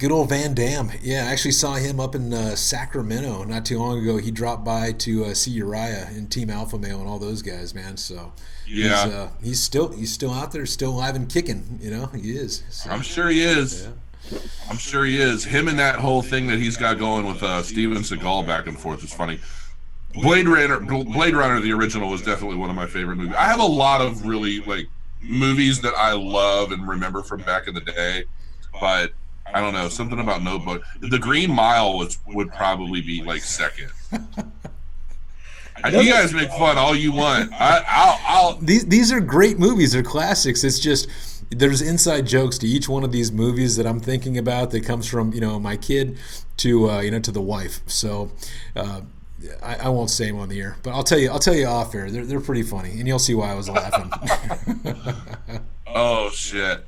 Good old Van Damme. Yeah, I actually saw him up in uh, Sacramento not too long ago. He dropped by to uh, see Urijah and Team Alpha Male and all those guys, man. So yeah, he's, uh, he's still he's still out there, still alive and kicking. You know, he is. So, I'm sure he is. I'm sure he is. Him and that whole thing that he's got going with uh, Steven Seagal back and forth is funny. Blade Runner, Blade Runner, the original, was definitely one of my favorite movies. I have a lot of really like movies that I love and remember from back in the day, but I don't know something about Notebook. The Green Mile was would probably be like second. you guys make fun all you want. I, I'll, I'll these these are great movies. They're classics. It's just there's inside jokes to each one of these movies that I'm thinking about that comes from you know my kid to uh, you know to the wife. So. Uh, I, I won't say them on the air, but I'll tell you. I'll tell you off air. They're, they're pretty funny, and you'll see why I was laughing. Oh shit!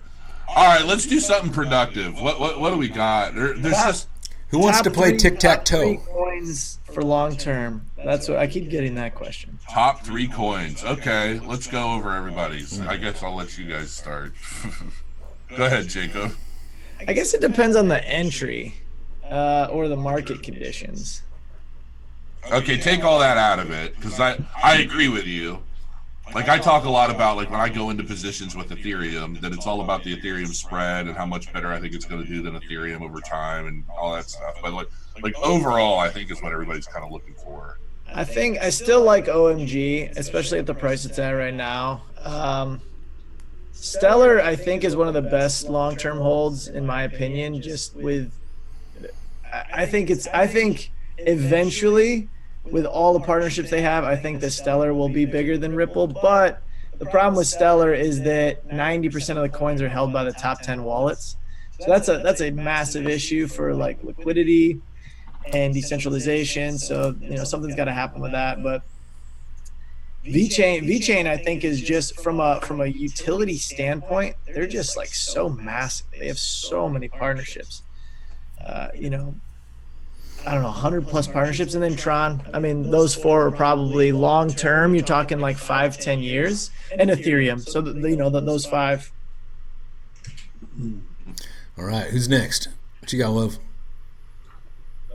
All right, let's do something productive. What what what do we got? There, there's just Who wants to play tic tac top three toe? Coins for long term. That's what I keep getting that question. top three coins. Okay, let's go over everybody's. I guess I'll let you guys start. go ahead, Jacob. I guess it depends on the entry uh, or the market conditions. Okay, take all that out of it because I I agree with you. Like I talk a lot about like when I go into positions with Ethereum that it's all about the Ethereum spread and how much better I think it's going to do than Ethereum over time and all that stuff. But like like overall, I think is what everybody's kind of looking for. I think I still like OMG, especially at the price it's at right now. Um, Stellar, I think, is one of the best long-term holds in my opinion. Just with, I think it's. I think eventually, with all the partnerships they have, I think that Stellar will be bigger than Ripple. But the problem with Stellar is that 90% of the coins are held by the top 10 wallets. So that's a that's a massive issue for like liquidity and decentralization. So you know something's got to happen with that. But VeChain, VeChain, I think is just from a from a utility standpoint, they're just like so massive. They have so many partnerships. Uh, you know, I don't know, 100 plus partnerships, and then Tron. I mean, those four are probably long term. You're talking like five, ten years, and Ethereum. So the, you know the, those five. All right, who's next? What you got, love?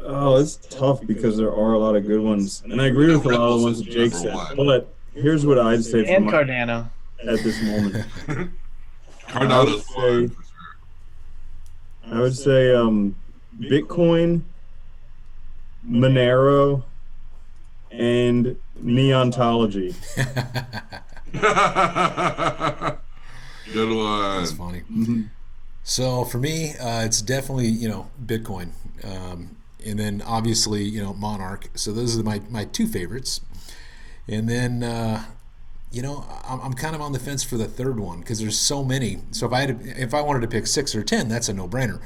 Oh, it's tough because there are a lot of good ones, and I agree with a lot of the ones that Jake said. But here's what I'd say And my, Cardano. at this moment. Cardano's say- fun. for. I would say um, Bitcoin, Monero, and Neontology. Good one. That's funny. So for me, uh, it's definitely you know Bitcoin, um, and then obviously you know Monarch. So those are my my two favorites, and then. Uh, you know, I'm, I'm kind of on the fence for the third one because there's so many. So if I had, to, if I wanted to pick six or ten, that's a no-brainer.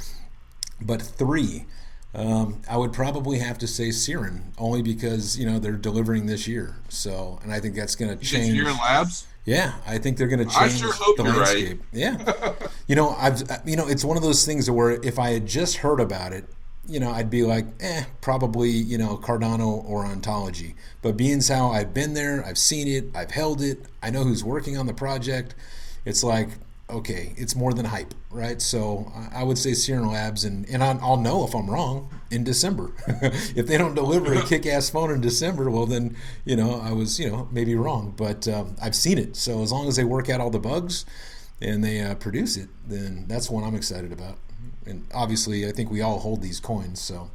But three, um, I would probably have to say Sirin, only because you know they're delivering this year. So, and I think that's going to change. Sirin Labs? Yeah, I think they're going to change sure hope the you're right. landscape. Yeah, you know, I've you know, it's one of those things where if I had just heard about it, you know, I'd be like, eh, probably you know Cardano or Ontology. But being how I've been there, I've seen it, I've held it, I know who's working on the project. It's like, okay, it's more than hype, right? So I- I would say Sirin Labs, and and I'll I'll know if I'm wrong in December. if they don't deliver a kick-ass phone in December, well then you know I was you know maybe wrong, but um, I've seen it. So as long as they work out all the bugs and they uh, produce it, then that's one I'm excited about. And obviously, I think we all hold these coins, so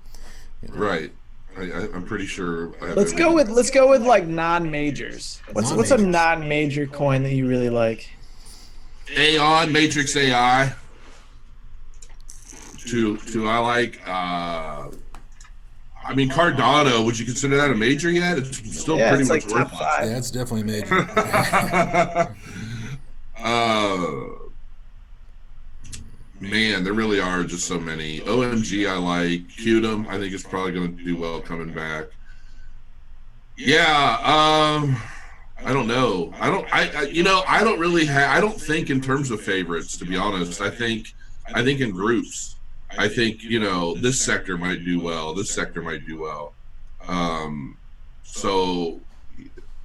Right. I, I, I'm pretty sure. I Let's go with let's go with like non-majors. What's what's a non-major coin that you really like? Aeon Matrix AI. To to I like. uh I mean Cardano. Would you consider that a major yet? It's still Yeah, pretty it's much like top five. yeah, it's definitely major. uh, man, there really are just so many. OMG, I like. Qtum, I think it's probably going to do well coming back. Yeah, um, I don't know. I don't. I, I you know I don't really have. I don't think in terms of favorites. To be honest, I think I think in groups. I think you know this sector might do well. This sector might do well. Um, so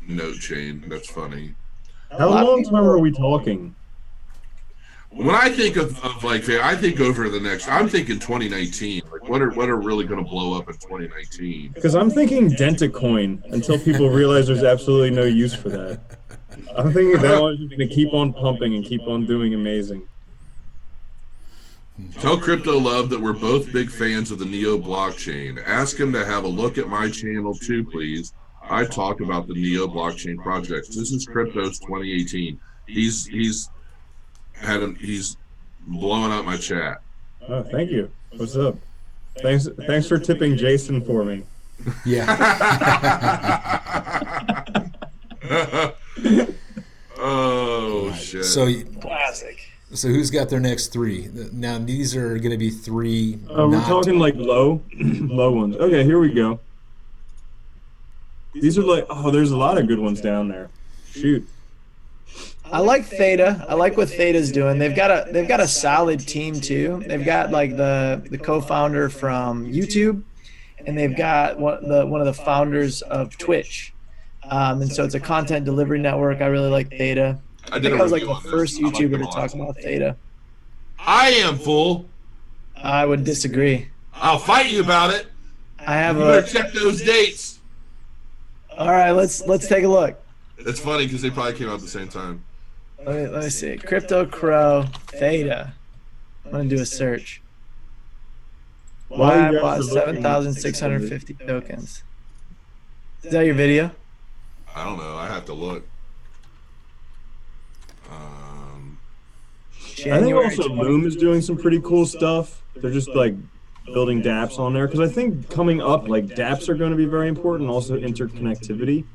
note chain. That's funny. How long time are we talking? When I think of, of like, I think over the next, I'm thinking 2019. Like, what are what are really going to blow up in 2019? Because I'm thinking Dentacoin until people realize there's absolutely no use for that. I'm thinking that one's going to keep on pumping and keep on doing amazing. Tell Crypto Love that we're both big fans of the Neo blockchain. Ask him to have a look at my channel too, please. I talk about the Neo blockchain projects. This is Crypto's 2018. He's he's had a, he's blowing up my chat. Oh, thank you. What's up? Thanks, thanks for tipping Jason for me. yeah, oh shit! so Classic. so who's got their next three? Now these are going to be three. Uh, we're talking like low, low ones. Okay, here we go. These are like, oh, there's a lot of good ones down there. Shoot. I like Theta. I like what Theta's doing. They've got a they've got a solid team too. They've got like the the co-founder from YouTube, and they've got one the one of the founders of Twitch. Um, and so it's a content delivery network. I really like Theta. I did think I was like the on this. first like YouTuber to talk about Theta. I am fool. I would disagree. I'll fight you about it. I have You a. check those dates. All right, let's let's take a look. It's funny because they probably came out at the same time. Let me, let me see. Crypto Crow Theta. I'm gonna do a search. While Why you I bought seven thousand six hundred fifty tokens. Is that your video? I don't know. I have to look. Um, I think also 20 Loom is doing some pretty cool stuff. They're just like building dApps on there because I think coming up, like dApps are going to be very important. Also interconnectivity.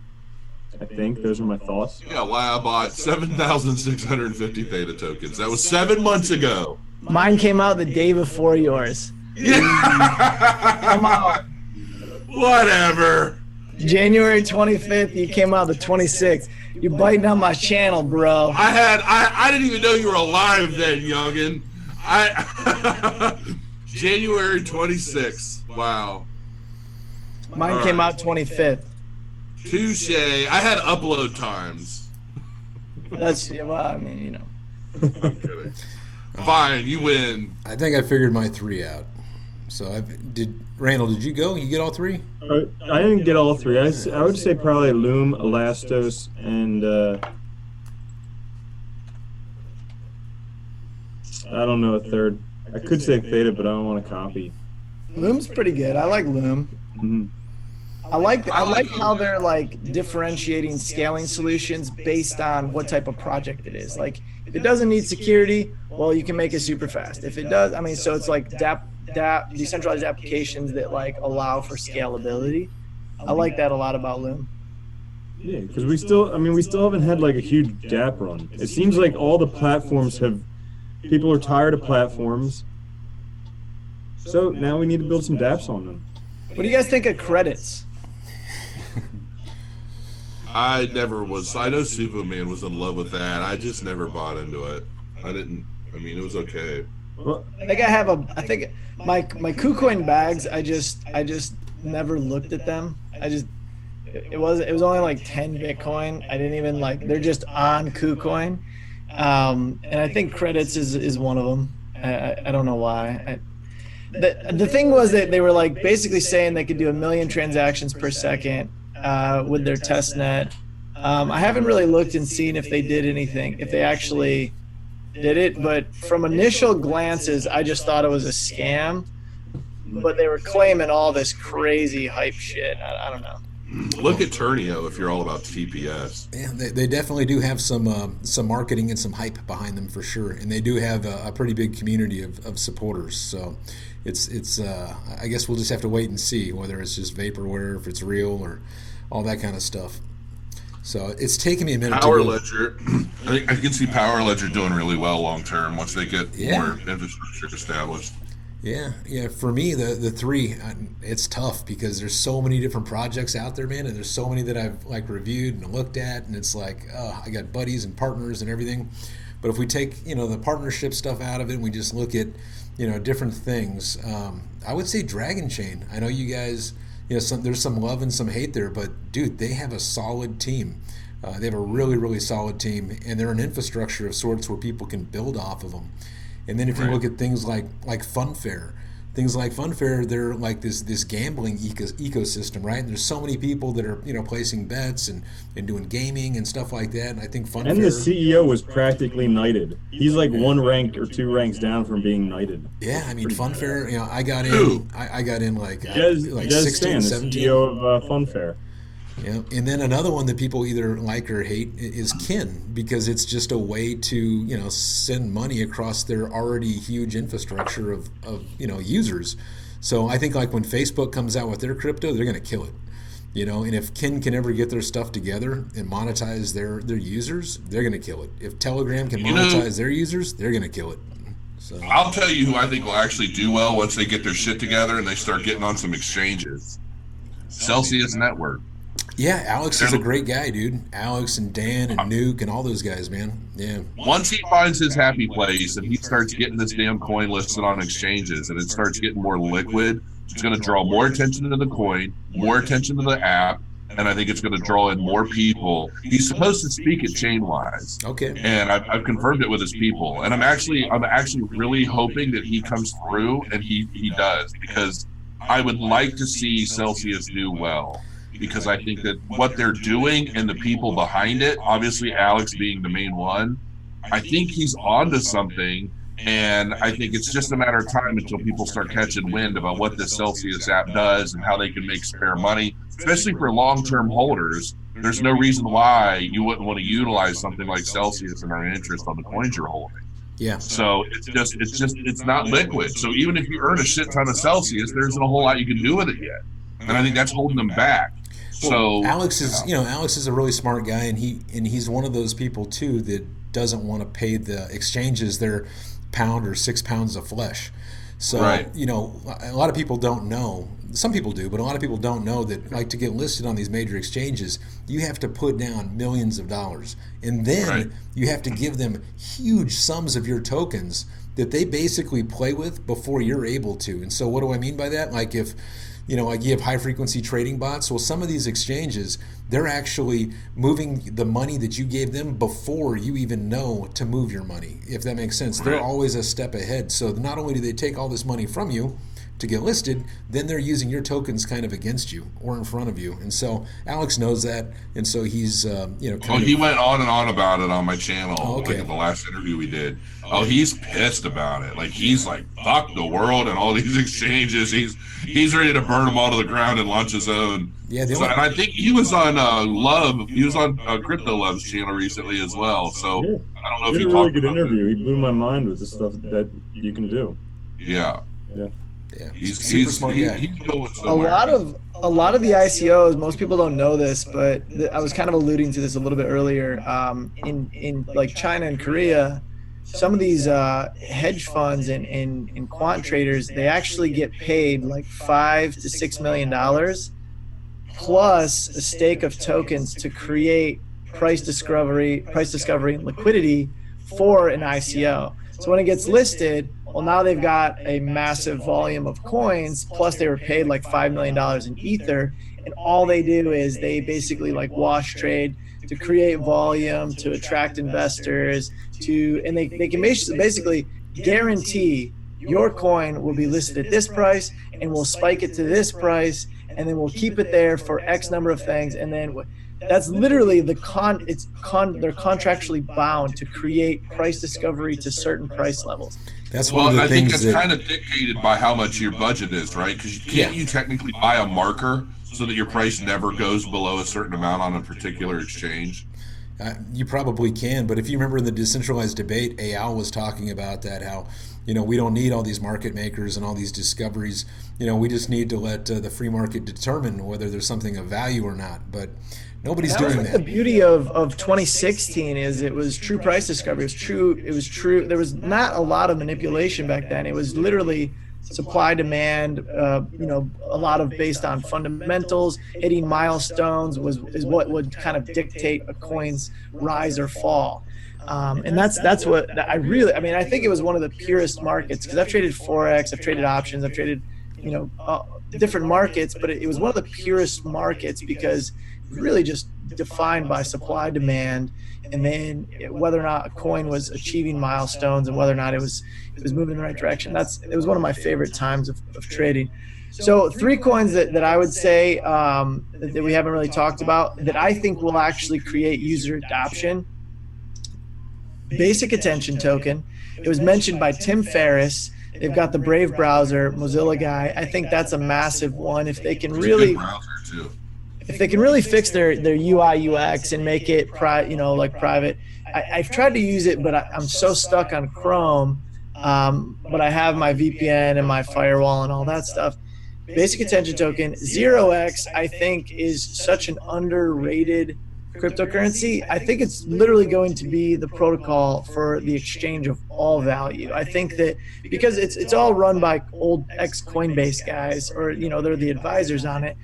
I think those are my thoughts. yeah, why I bought 7,650 Theta tokens. That was seven months ago. Mine came out the day before yours. Come on. Whatever. January 25th, you came out the 26th. You're biting on my channel, bro. I had I, I didn't even know you were alive then, youngin. I January 26th. Wow. Mine came out 25th. Touche. I had upload times. That's yeah, well, I mean, you know. I'm kidding. Fine, you win. I think I figured my three out. So I did. Randall, did you go? You get all three? Uh, I didn't get all three. I, I would say probably Loom, Elastos, and uh, I don't know a third. I could say Theta, but I don't want to copy. Loom's pretty good. I like Loom. Mhm. I like I like how they're like differentiating scaling solutions based on what type of project it is. Like if it doesn't need security, well you can make it super fast. If it does, I mean so it's like DApp, DApp decentralized applications that like allow for scalability. I like that a lot about Loom. Yeah, because we still, I mean, we still haven't had like a huge DApp run. It seems like all the platforms have, people are tired of platforms. So now we need to build some DApps on them. What do you guys think of credits? I never was. I know Superman was in love with that. I just never bought into it. I didn't. I mean, it was okay. Well, I think I have a. I think my my KuCoin bags. I just I just never looked at them. I just it was it was only like ten Bitcoin. I didn't even like. They're just on KuCoin, um, and I think credits is is one of them. I I, I don't know why. I, the, the thing was that they were like basically saying they could do a million transactions per second uh, with their test net. Um, I haven't really looked and seen if they did anything, if they actually did it, but from initial glances, I just thought it was a scam. But they were claiming all this crazy hype shit. I, I don't know. Look at Turnio if you're all about TPS. Yeah, they, they definitely do have some uh, some marketing and some hype behind them for sure, and they do have a, a pretty big community of, of supporters. So it's it's uh, I guess we'll just have to wait and see whether it's just vaporware, if it's real, or all that kind of stuff. So it's taken me a minute. Power Ledger. I think I can see Power Ledger doing really well long term once they get Yeah. more infrastructure established. Yeah, yeah. For me, the the three, it's tough because there's so many different projects out there, man, and there's so many that I've like reviewed and looked at, and it's like, oh, I got buddies and partners and everything. But if we take you know the partnership stuff out of it, and we just look at you know different things. Um, I would say Dragonchain. I know you guys, you know, some there's some love and some hate there, but dude, they have a solid team. Uh, they have a really, really solid team, and they're an infrastructure of sorts where people can build off of them. And then if you look at things like like Funfair, things like Funfair, they're like this this gambling eco- ecosystem, right? And there's so many people that are you know placing bets and and doing gaming and stuff like that. And I think Funfair. and the CEO was practically knighted. He's like one rank or two ranks down from being knighted. yeah, I mean Funfair. You know, I got in. I, I got in like uh, Jez, like Jez 16, San, the 17. CEO of uh, Funfair. Yeah, and then another one that people either like or hate is Kin because it's just a way to you know send money across their already huge infrastructure of, of you know users. So I think like when Facebook comes out with their crypto, they're going to kill it. You know, and if Kin can ever get their stuff together and monetize their their users, they're going to kill it. If Telegram can You know- monetize their users, they're going to kill it. So I'll tell you who I think will actually do well once they get their shit together and they start getting on some exchanges. Celsius Network. Yeah, Alex is a great guy, dude. Alex and Dan and Nuke and all those guys, man. Yeah. Once he finds his happy place and he starts getting this damn coin listed on exchanges and it starts getting more liquid, it's going to draw more attention to the coin, more attention to the app, and I think it's going to draw in more people. He's supposed to speak at Chainwise. Okay. and I've, I've confirmed it with his people and i'm actually i'm actually really hoping that he comes through and he he does because i would like to see celsius do well because I think that what they're doing and the people behind it, obviously Alex being the main one, I think he's onto something. And I think it's just a matter of time until people start catching wind about what the Celsius app does and how they can make spare money, especially for long term holders. There's no reason why you wouldn't want to utilize something like Celsius and earn interest on the coins you're holding. Yeah. So it's just it's just it's not liquid. So even if you earn a shit ton of Celsius, there isn't a whole lot you can do with it yet. And I think that's holding them back. So Alex is, you know, Alex is a really smart guy, and he and he's one of those people too that doesn't want to pay the exchanges their pound or six pounds of flesh. So Right. you know, a lot of people don't know. Some people do, but a lot of people don't know that, like, to get listed on these major exchanges, you have to put down millions of dollars, and then Right. you have to give them huge sums of your tokens that they basically play with before you're able to. And so, what do I mean by that? Like, if you know, like you have high frequency trading bots. Well, some of these exchanges, they're actually moving the money that you gave them before you even know to move your money, if that makes sense. They're always a step ahead. So not only do they take all this money from you to get listed, then they're using your tokens kind of against you or in front of you. And so Alex knows that. And so he's, um, you know, Oh, kind he of, went on and on about it on my channel, Oh, okay. like at the last interview we did. Oh, he's pissed about it. Like he's like, fuck the world and all these exchanges. He's he's ready to burn them all to the ground and launch his own. Yeah, So, and I think he was on uh, Love. He was on uh, Crypto Love's channel recently as well. So Yeah. I don't know He if did you a really talked good about interview. He blew my mind with the stuff that you can do. Yeah, Yeah. Yeah, he's super he's smart he, guy. he's going a lot of a lot of the ICOs, most people don't know this, but th- I was kind of alluding to this a little bit earlier. Um, in in like China and Korea, some of these uh, hedge funds and, and, and quant traders, they actually get paid like five to six million dollars plus a stake of tokens to create price discovery, price discovery and liquidity for an ICO. So when it gets listed, well, now they've got a massive volume of coins, plus they were paid like $5 million in Ether. And all they do is they basically like wash trade to create volume, to attract investors, to, and they, they can basically, guarantee your coin will be listed at this price and we'll spike it to this price and then we'll keep it there for X number of things. And then that's literally the con, it's con, they're contractually bound to create price discovery to certain price levels. That's one Well, of the I think that's that. kind of dictated by how much your budget is, right? Because can't Yeah. you technically buy a marker so that your price never goes below a certain amount on a particular exchange? Uh, you probably can, but if you remember in the decentralized debate, Al was talking about that how you know we don't need all these market makers and all these discoveries. You know, we just need to let uh, the free market determine whether there's something of value or not. But nobody's That was doing like the beauty of, of 2016 is it was true price discovery. It was true. It was true. There was not a lot of manipulation back then. It was literally supply demand. Uh, you know, a lot of based on fundamentals. Hitting milestones was is what would kind of dictate a coin's rise or fall. Um, and that's that's what I really. I mean, I think it was one of the purest markets because I've traded forex, I've traded options, I've traded, you know, uh, different markets, but it, it was one of the purest markets because really just defined by supply demand and then whether or not a coin was achieving milestones and whether or not it was it was moving in the right direction. That's it was one of my favorite times of, of trading. So three coins that, that i would say um, that, we haven't really talked about that i think will actually create user adoption. Basic attention token. It was mentioned by tim ferriss. They've got the brave browser mozilla guy. I think that's a massive one if they can really browser too. If they can really fix their their UI UX and make it pri- you know like private. I, I've tried to use it, but I, I'm so stuck on Chrome. Um, but I have my VPN and my firewall and all that stuff. Basic attention token zero X I think is such an underrated cryptocurrency. I think it's literally going to be the protocol for the exchange of all value. I think that because it's it's all run by old ex Coinbase guys or you know they're the advisors on it.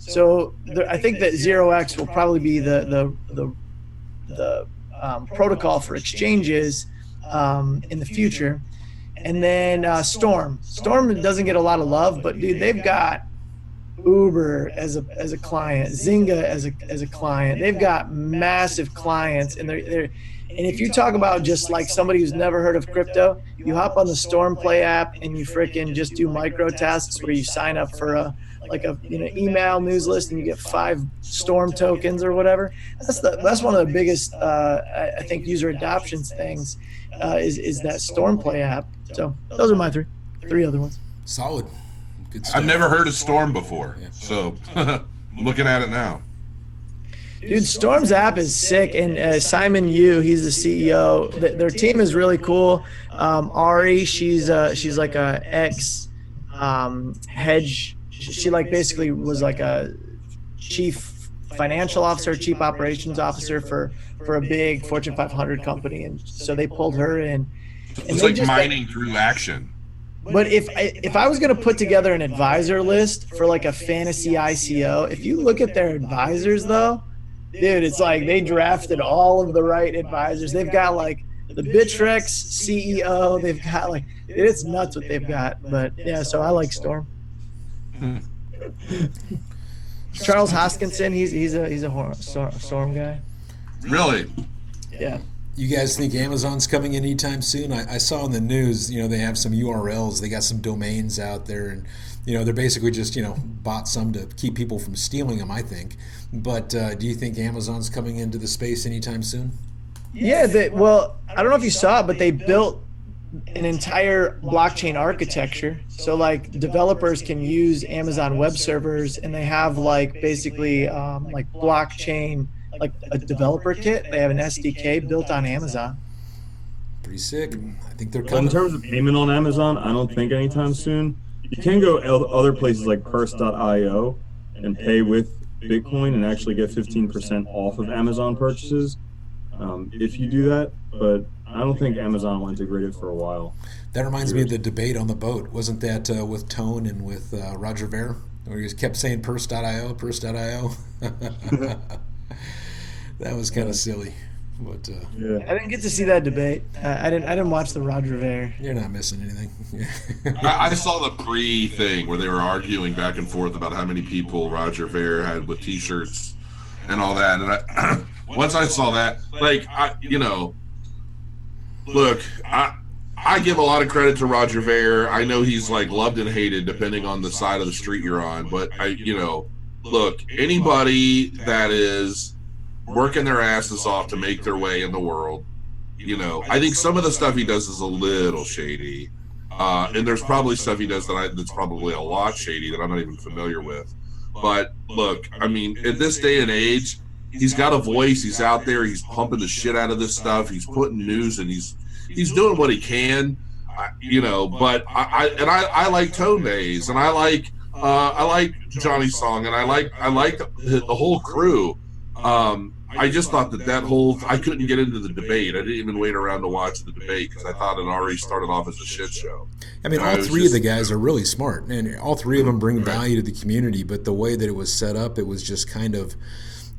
So I think that zero X will probably be the the the, the um, protocol for exchanges um, in the future. And then uh, Storm. Storm doesn't get a lot of love, but dude, they've got Uber as a as a client, Zynga as a as a client. They've got massive clients, and they're they're. And if you talk about just like somebody who's never heard of crypto, you hop on the Storm Play app and you fricking just do micro tasks where you sign up for a like a you know email news list and you get five storm tokens or whatever that's the that's one of the biggest uh, I, I think user adoptions things uh, is is that storm play app so those are my three three other ones Solid. Good. I've never heard of Storm before, so looking at it now. Dude, Storm's app is sick, and uh, Simon Yu, he's the CEO. Th- their team is really cool. Um, Ari, she's uh, she's like a ex um, hedge. She, like basically was like a chief financial officer, chief operations officer for for a big Fortune 500 company, and so they pulled her in. And It's like mining through action. But if I, if I was going to put together an advisor list for like a fantasy ICO, if you look at their advisors though, dude, it's like they drafted all of the right advisors. They've got like the Bittrex CEO. They've got like it's nuts what they've got. But yeah, so I like Storm. Charles Hoskinson, he's he's a he's a hor- Storm, Storm guy. Really? Yeah. You guys think Amazon's coming anytime soon? I, I saw in the news, you know, they have some URLs, they got some domains out there, and you know, they're basically just you know bought some to keep people from stealing them. I think. But uh, do you think Amazon's coming into the space anytime soon? Yeah, they, well, I don't know if you saw it, but they built an entire blockchain architecture. So like developers can use Amazon web servers, and they have like basically um, like blockchain, like a developer kit. They have an SDK built on Amazon. Pretty sick. I think they're But in terms of payment on Amazon, I don't think anytime soon. You can go other places like Purse.io and pay with Bitcoin and actually get 15% off of Amazon purchases um, if you do that. But I don't think Amazon will integrate it for a while. That reminds me of the debate on the boat. Wasn't that uh, with Tone and with uh, Roger Ver? Where he kept saying purse.io, purse.io. that was kind of silly. But uh, Yeah. I didn't get to see that debate. Uh, I didn't. I didn't watch the Roger Ver. you're not missing anything. I, I saw the pre thing where they were arguing back and forth about how many people Roger Ver had with T-shirts and all that. And I, once I saw that, like I, you know, look, I I give a lot of credit to Roger Ver. I know he's like loved and hated depending on the side of the street you're on. But I, you know, look, anybody that is working their asses off to make their way in the world, you know, I think some of the stuff he does is a little shady. Uh, and there's probably stuff he does that I, that's probably a lot shady that I'm not even familiar with. But look, I mean, at this day and age, he's got a voice. He's out there. He's pumping the shit out of this stuff. He's putting news and he's he's doing what he can, you know. But I, I and I, I like Tone Vays and I like uh, I like Jimmy Song and I like I like the, the whole crew. Um, I just thought that that whole I couldn't get into the debate. I didn't even wait around to watch the debate because I thought it already started off as a shit show. I mean, all three just- of the guys are really smart, and all three of them bring value to the community. But the way that it was set up, it was just kind of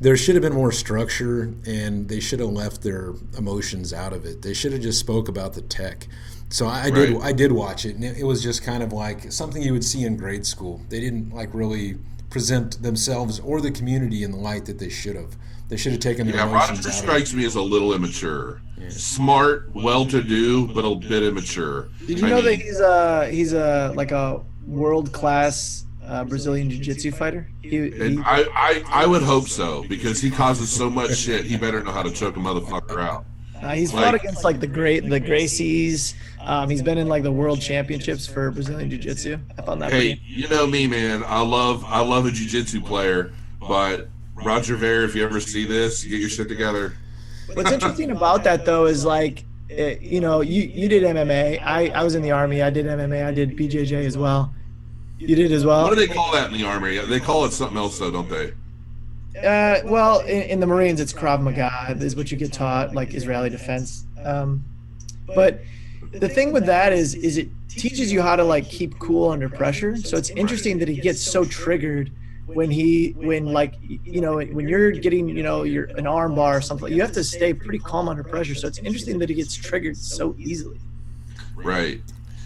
there should have been more structure, and they should have left their emotions out of it. They should have just spoke about the tech. So I, I did, I did watch it, and it, it was just kind of like something you would see in grade school. They didn't like really present themselves or the community in the light that they should have. They should have taken their Yeah, emotions Roger out of it. strikes me as a little immature. Smart, well-to-do, but a bit immature. Did you I know mean, that he's a he's a like a world class uh, Brazilian jiu jitsu fighter? He, he, I, I, I would hope so because he causes so much shit. He better know how to choke a motherfucker out. Uh, he's Like- fought against like the great the Gracies. Um, he's been in like the world championships for Brazilian Jiu Jitsu. I found that Hey, pretty. you know me, man. I love, I love a jujitsu player, but Roger Ver, if you ever see this, get your shit together. What's interesting about that though is like, eh, you know, you you did MMA. I I was in the army. I did MMA. I did BJJ as well. You did as well. What do they call that in the army? They call it something else, though, don't they? Uh, well, in, in the Marines, it's Krav Maga is what you get taught, like Israeli defense. Um, but the thing with that is, is it teaches you how to like keep cool under pressure. So it's interesting that he gets so triggered when he, when like, you know, when you're getting, you know, your an arm bar or something. You have to stay pretty calm under pressure. So it's interesting that he gets triggered so easily. Right.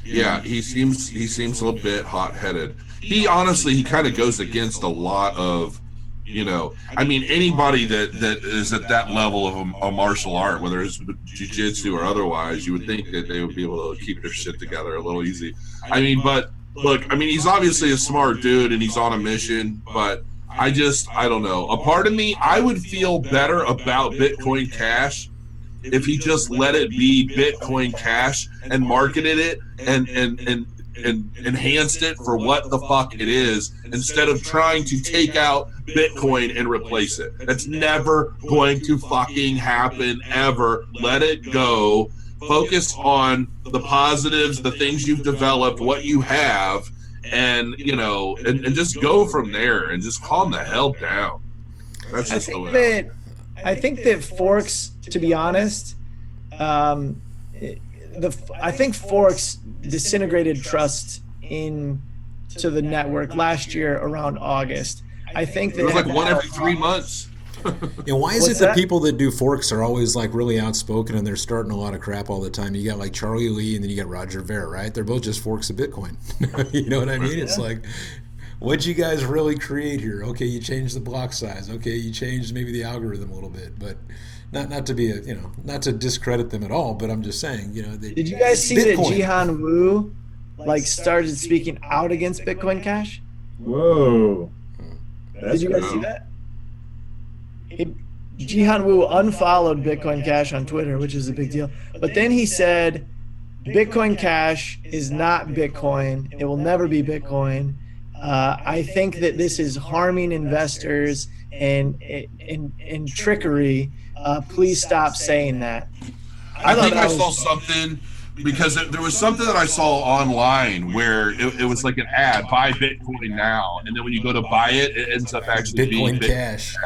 Yeah, he seems he seems a little bit hot headed. He honestly he kind of goes against a lot of you know i mean anybody that that is at that level of a, a martial art whether it's jiu-jitsu or otherwise you would think that they would be able to keep their shit together a little easy i mean but look, I mean, he's obviously a smart dude and he's on a mission, but I just, I don't know. A part of me, I would feel better about Bitcoin Cash if he just let it be Bitcoin Cash and marketed it and and and and enhanced it for what the fuck it is instead of trying to take out Bitcoin and replace it. That's never going to fucking happen ever. Let it go. Focus on the positives, the things you've developed, what you have, and you know, and, and just go from there and just calm the hell down. That's I just the way. that I think that Forks, to be honest, um, the I think Forks disintegrated trust in to the network last year around August. I think that It was like one every three months. And why is What's it that, that? people that do forks are always like really outspoken and they're starting a lot of crap all the time? You got like Charlie Lee and then you got Roger Ver, right? They're both just forks of Bitcoin. you know what I mean? It's like, what'd you guys really create here? Okay, you changed the block size. Okay, you changed maybe the algorithm a little bit, but not not to be a you know not to discredit them at all. But I'm just saying, you know, they, Did you guys see Bitcoin. that Jihan Wu like started speaking out against Bitcoin Cash? Whoa. That's Did you guys crazy. see that? It, Jihan Wu unfollowed Bitcoin Cash on Twitter, which is a big deal. But then he said, Bitcoin Cash is not Bitcoin. It will never be Bitcoin. Uh, I think that this is harming investors and and, and trickery. Uh, please stop saying that. I thought think that I was- saw something because there there was something that I saw online where it, it was like an ad, buy Bitcoin now, and then when you go to buy it, it ends up actually being Bitcoin Cash.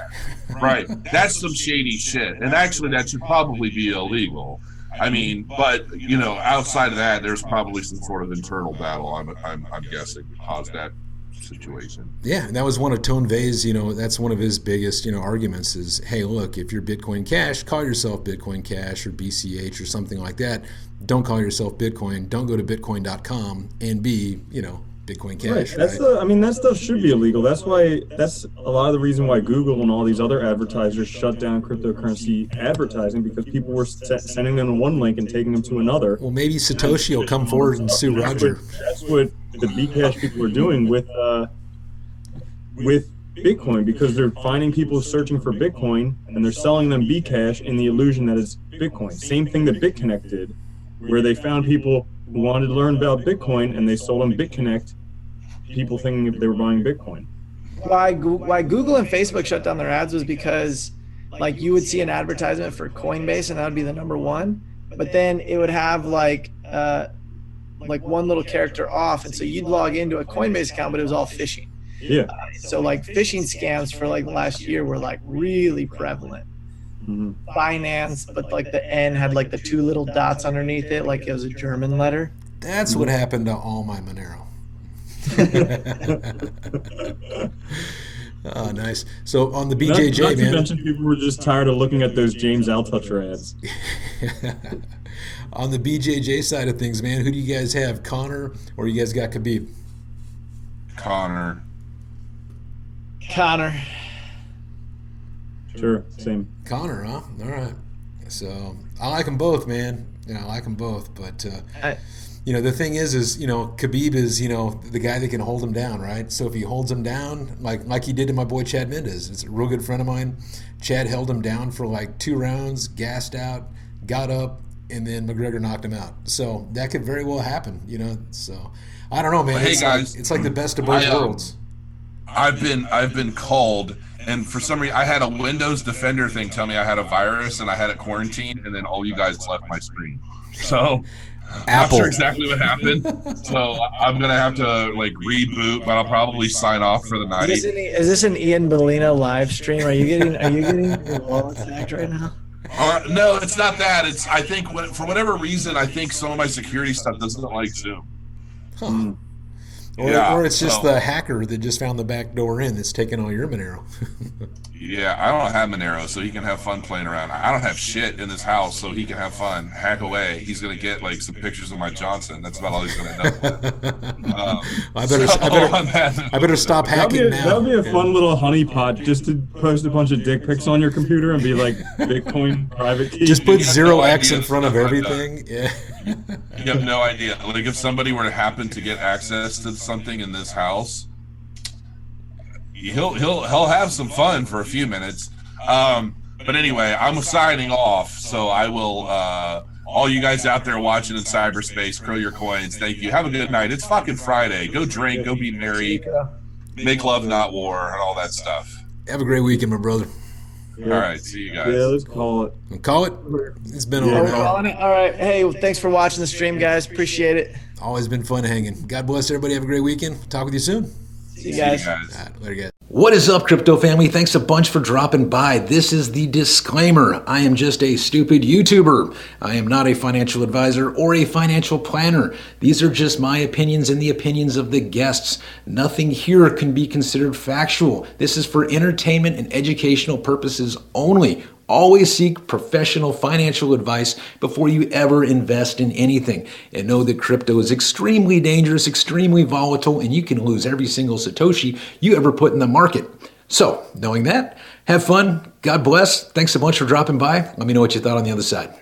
Right. That's some shady shit. And actually, that should probably be illegal. I mean, but, you know, outside of that, there's probably some sort of internal battle, I'm, I'm, I'm guessing, caused that situation. Yeah, and that was one of Tone Vay's, you know, that's one of his biggest, you know, arguments is, hey, look, if you're Bitcoin Cash, call yourself Bitcoin Cash or BCH or something like that. Don't call yourself Bitcoin. Don't go to bitcoin.com and be, you know, Bitcoin Cash. Right. Cash, That's right? the. I mean, that stuff should be illegal. That's why. That's a lot of the reason why Google and all these other advertisers shut down cryptocurrency advertising because people were se- sending them to one link and taking them to another. Well, maybe Satoshi will come forward and sue That's Roger. what, that's what the Bcash people are doing with uh, with Bitcoin because they're finding people searching for Bitcoin and they're selling them Bcash in the illusion that it's Bitcoin. Same thing that BitConnect did, where they found people who wanted to learn about Bitcoin and they sold them BitConnect, people thinking they were buying Bitcoin. why why Google and Facebook shut down their ads was because like you would see an advertisement for Coinbase and that would be the number one, but then it would have like uh, like one little character off, and so you'd log into a Coinbase account, but it was all phishing. Yeah. So like phishing scams for like the last year were like really prevalent. Mhm. Binance, but like the N had like the two little dots underneath it, like it was a German letter. That's what happened to all my Monero. oh, nice. So on the Not, BJJ, not to man. mention, people were just tired of looking at those James Altucher ads. on the BJJ side of things, man, who do you guys have? Conor or you guys got Khabib? Conor. Conor. Sure, same. Conor, huh? All right. So I like them both, man. Yeah, I like them both. But uh, I- you know, the thing is, is you know, Khabib is you know the guy that can hold him down, right? So if he holds him down, like like he did to my boy Chad Mendes, it's a real good friend of mine. Chad held him down for like two rounds, gassed out, got up, and then McGregor knocked him out. So that could very well happen, you know. So I don't know, man. Hey, it's guys. like, it's like the best of both I, um, worlds. I've been I've been called, and for some reason I had a Windows Defender thing tell me I had a virus and I had it quarantined, and then all you guys left my screen. So I'm not sure exactly what happened. So I'm gonna have to like reboot, but I'll probably sign off for the Is night. this, an, is this an Ian Balina live stream? Are you getting are you getting your wall attacked right now? Uh, no, it's not that. It's I think for whatever reason I think some of my security stuff doesn't like Zoom. Huh. Or, Yeah, or it's just so- the hacker that just found the back door in that's taking all your Monero. Yeah, I don't have Monero, so he can have fun playing around. I don't have shit in this house, so he can have fun, hack away. He's gonna get like some pictures of my Johnson. That's about all he's gonna end up with. Um, I better, so I better, I better stop That'd be, hacking a, now. that'd be a fun little honeypot just to post a bunch of dick pics on your computer and be like Bitcoin private key. Just put zero no X in front of stuff like that. everything. Yeah. You have no idea. Like if somebody were to happen to get access to something in this house, he'll he'll he'll have some fun for a few minutes. Um, but anyway, I'm signing off. So I will. Uh, all you guys out there watching in cyberspace, crow your coins. Thank you. Have a good night. It's fucking Friday. Go drink. Go be merry. Make love, not war, and all that stuff. Have a great weekend, my brother. All right. See you guys. Yeah, let's call it. And call it. It's been Yeah. all We're calling it. All right. Hey, thanks for watching the stream, guys. Appreciate it. Always been fun hanging. God bless everybody. Have a great weekend. Talk with you soon. See you See you guys. guys. All right, later, guys. What is up, crypto family? Thanks a bunch for dropping by. This is the disclaimer. I am just a stupid YouTuber. I am not a financial advisor or a financial planner. These are just my opinions and the opinions of the guests. Nothing here can be considered factual. This is for entertainment and educational purposes only. Always seek professional financial advice before you ever invest in anything. And know that crypto is extremely dangerous, extremely volatile, and you can lose every single Satoshi you ever put in the market. So, knowing that, have fun. God bless. Thanks so much for dropping by. Let me know what you thought on the other side.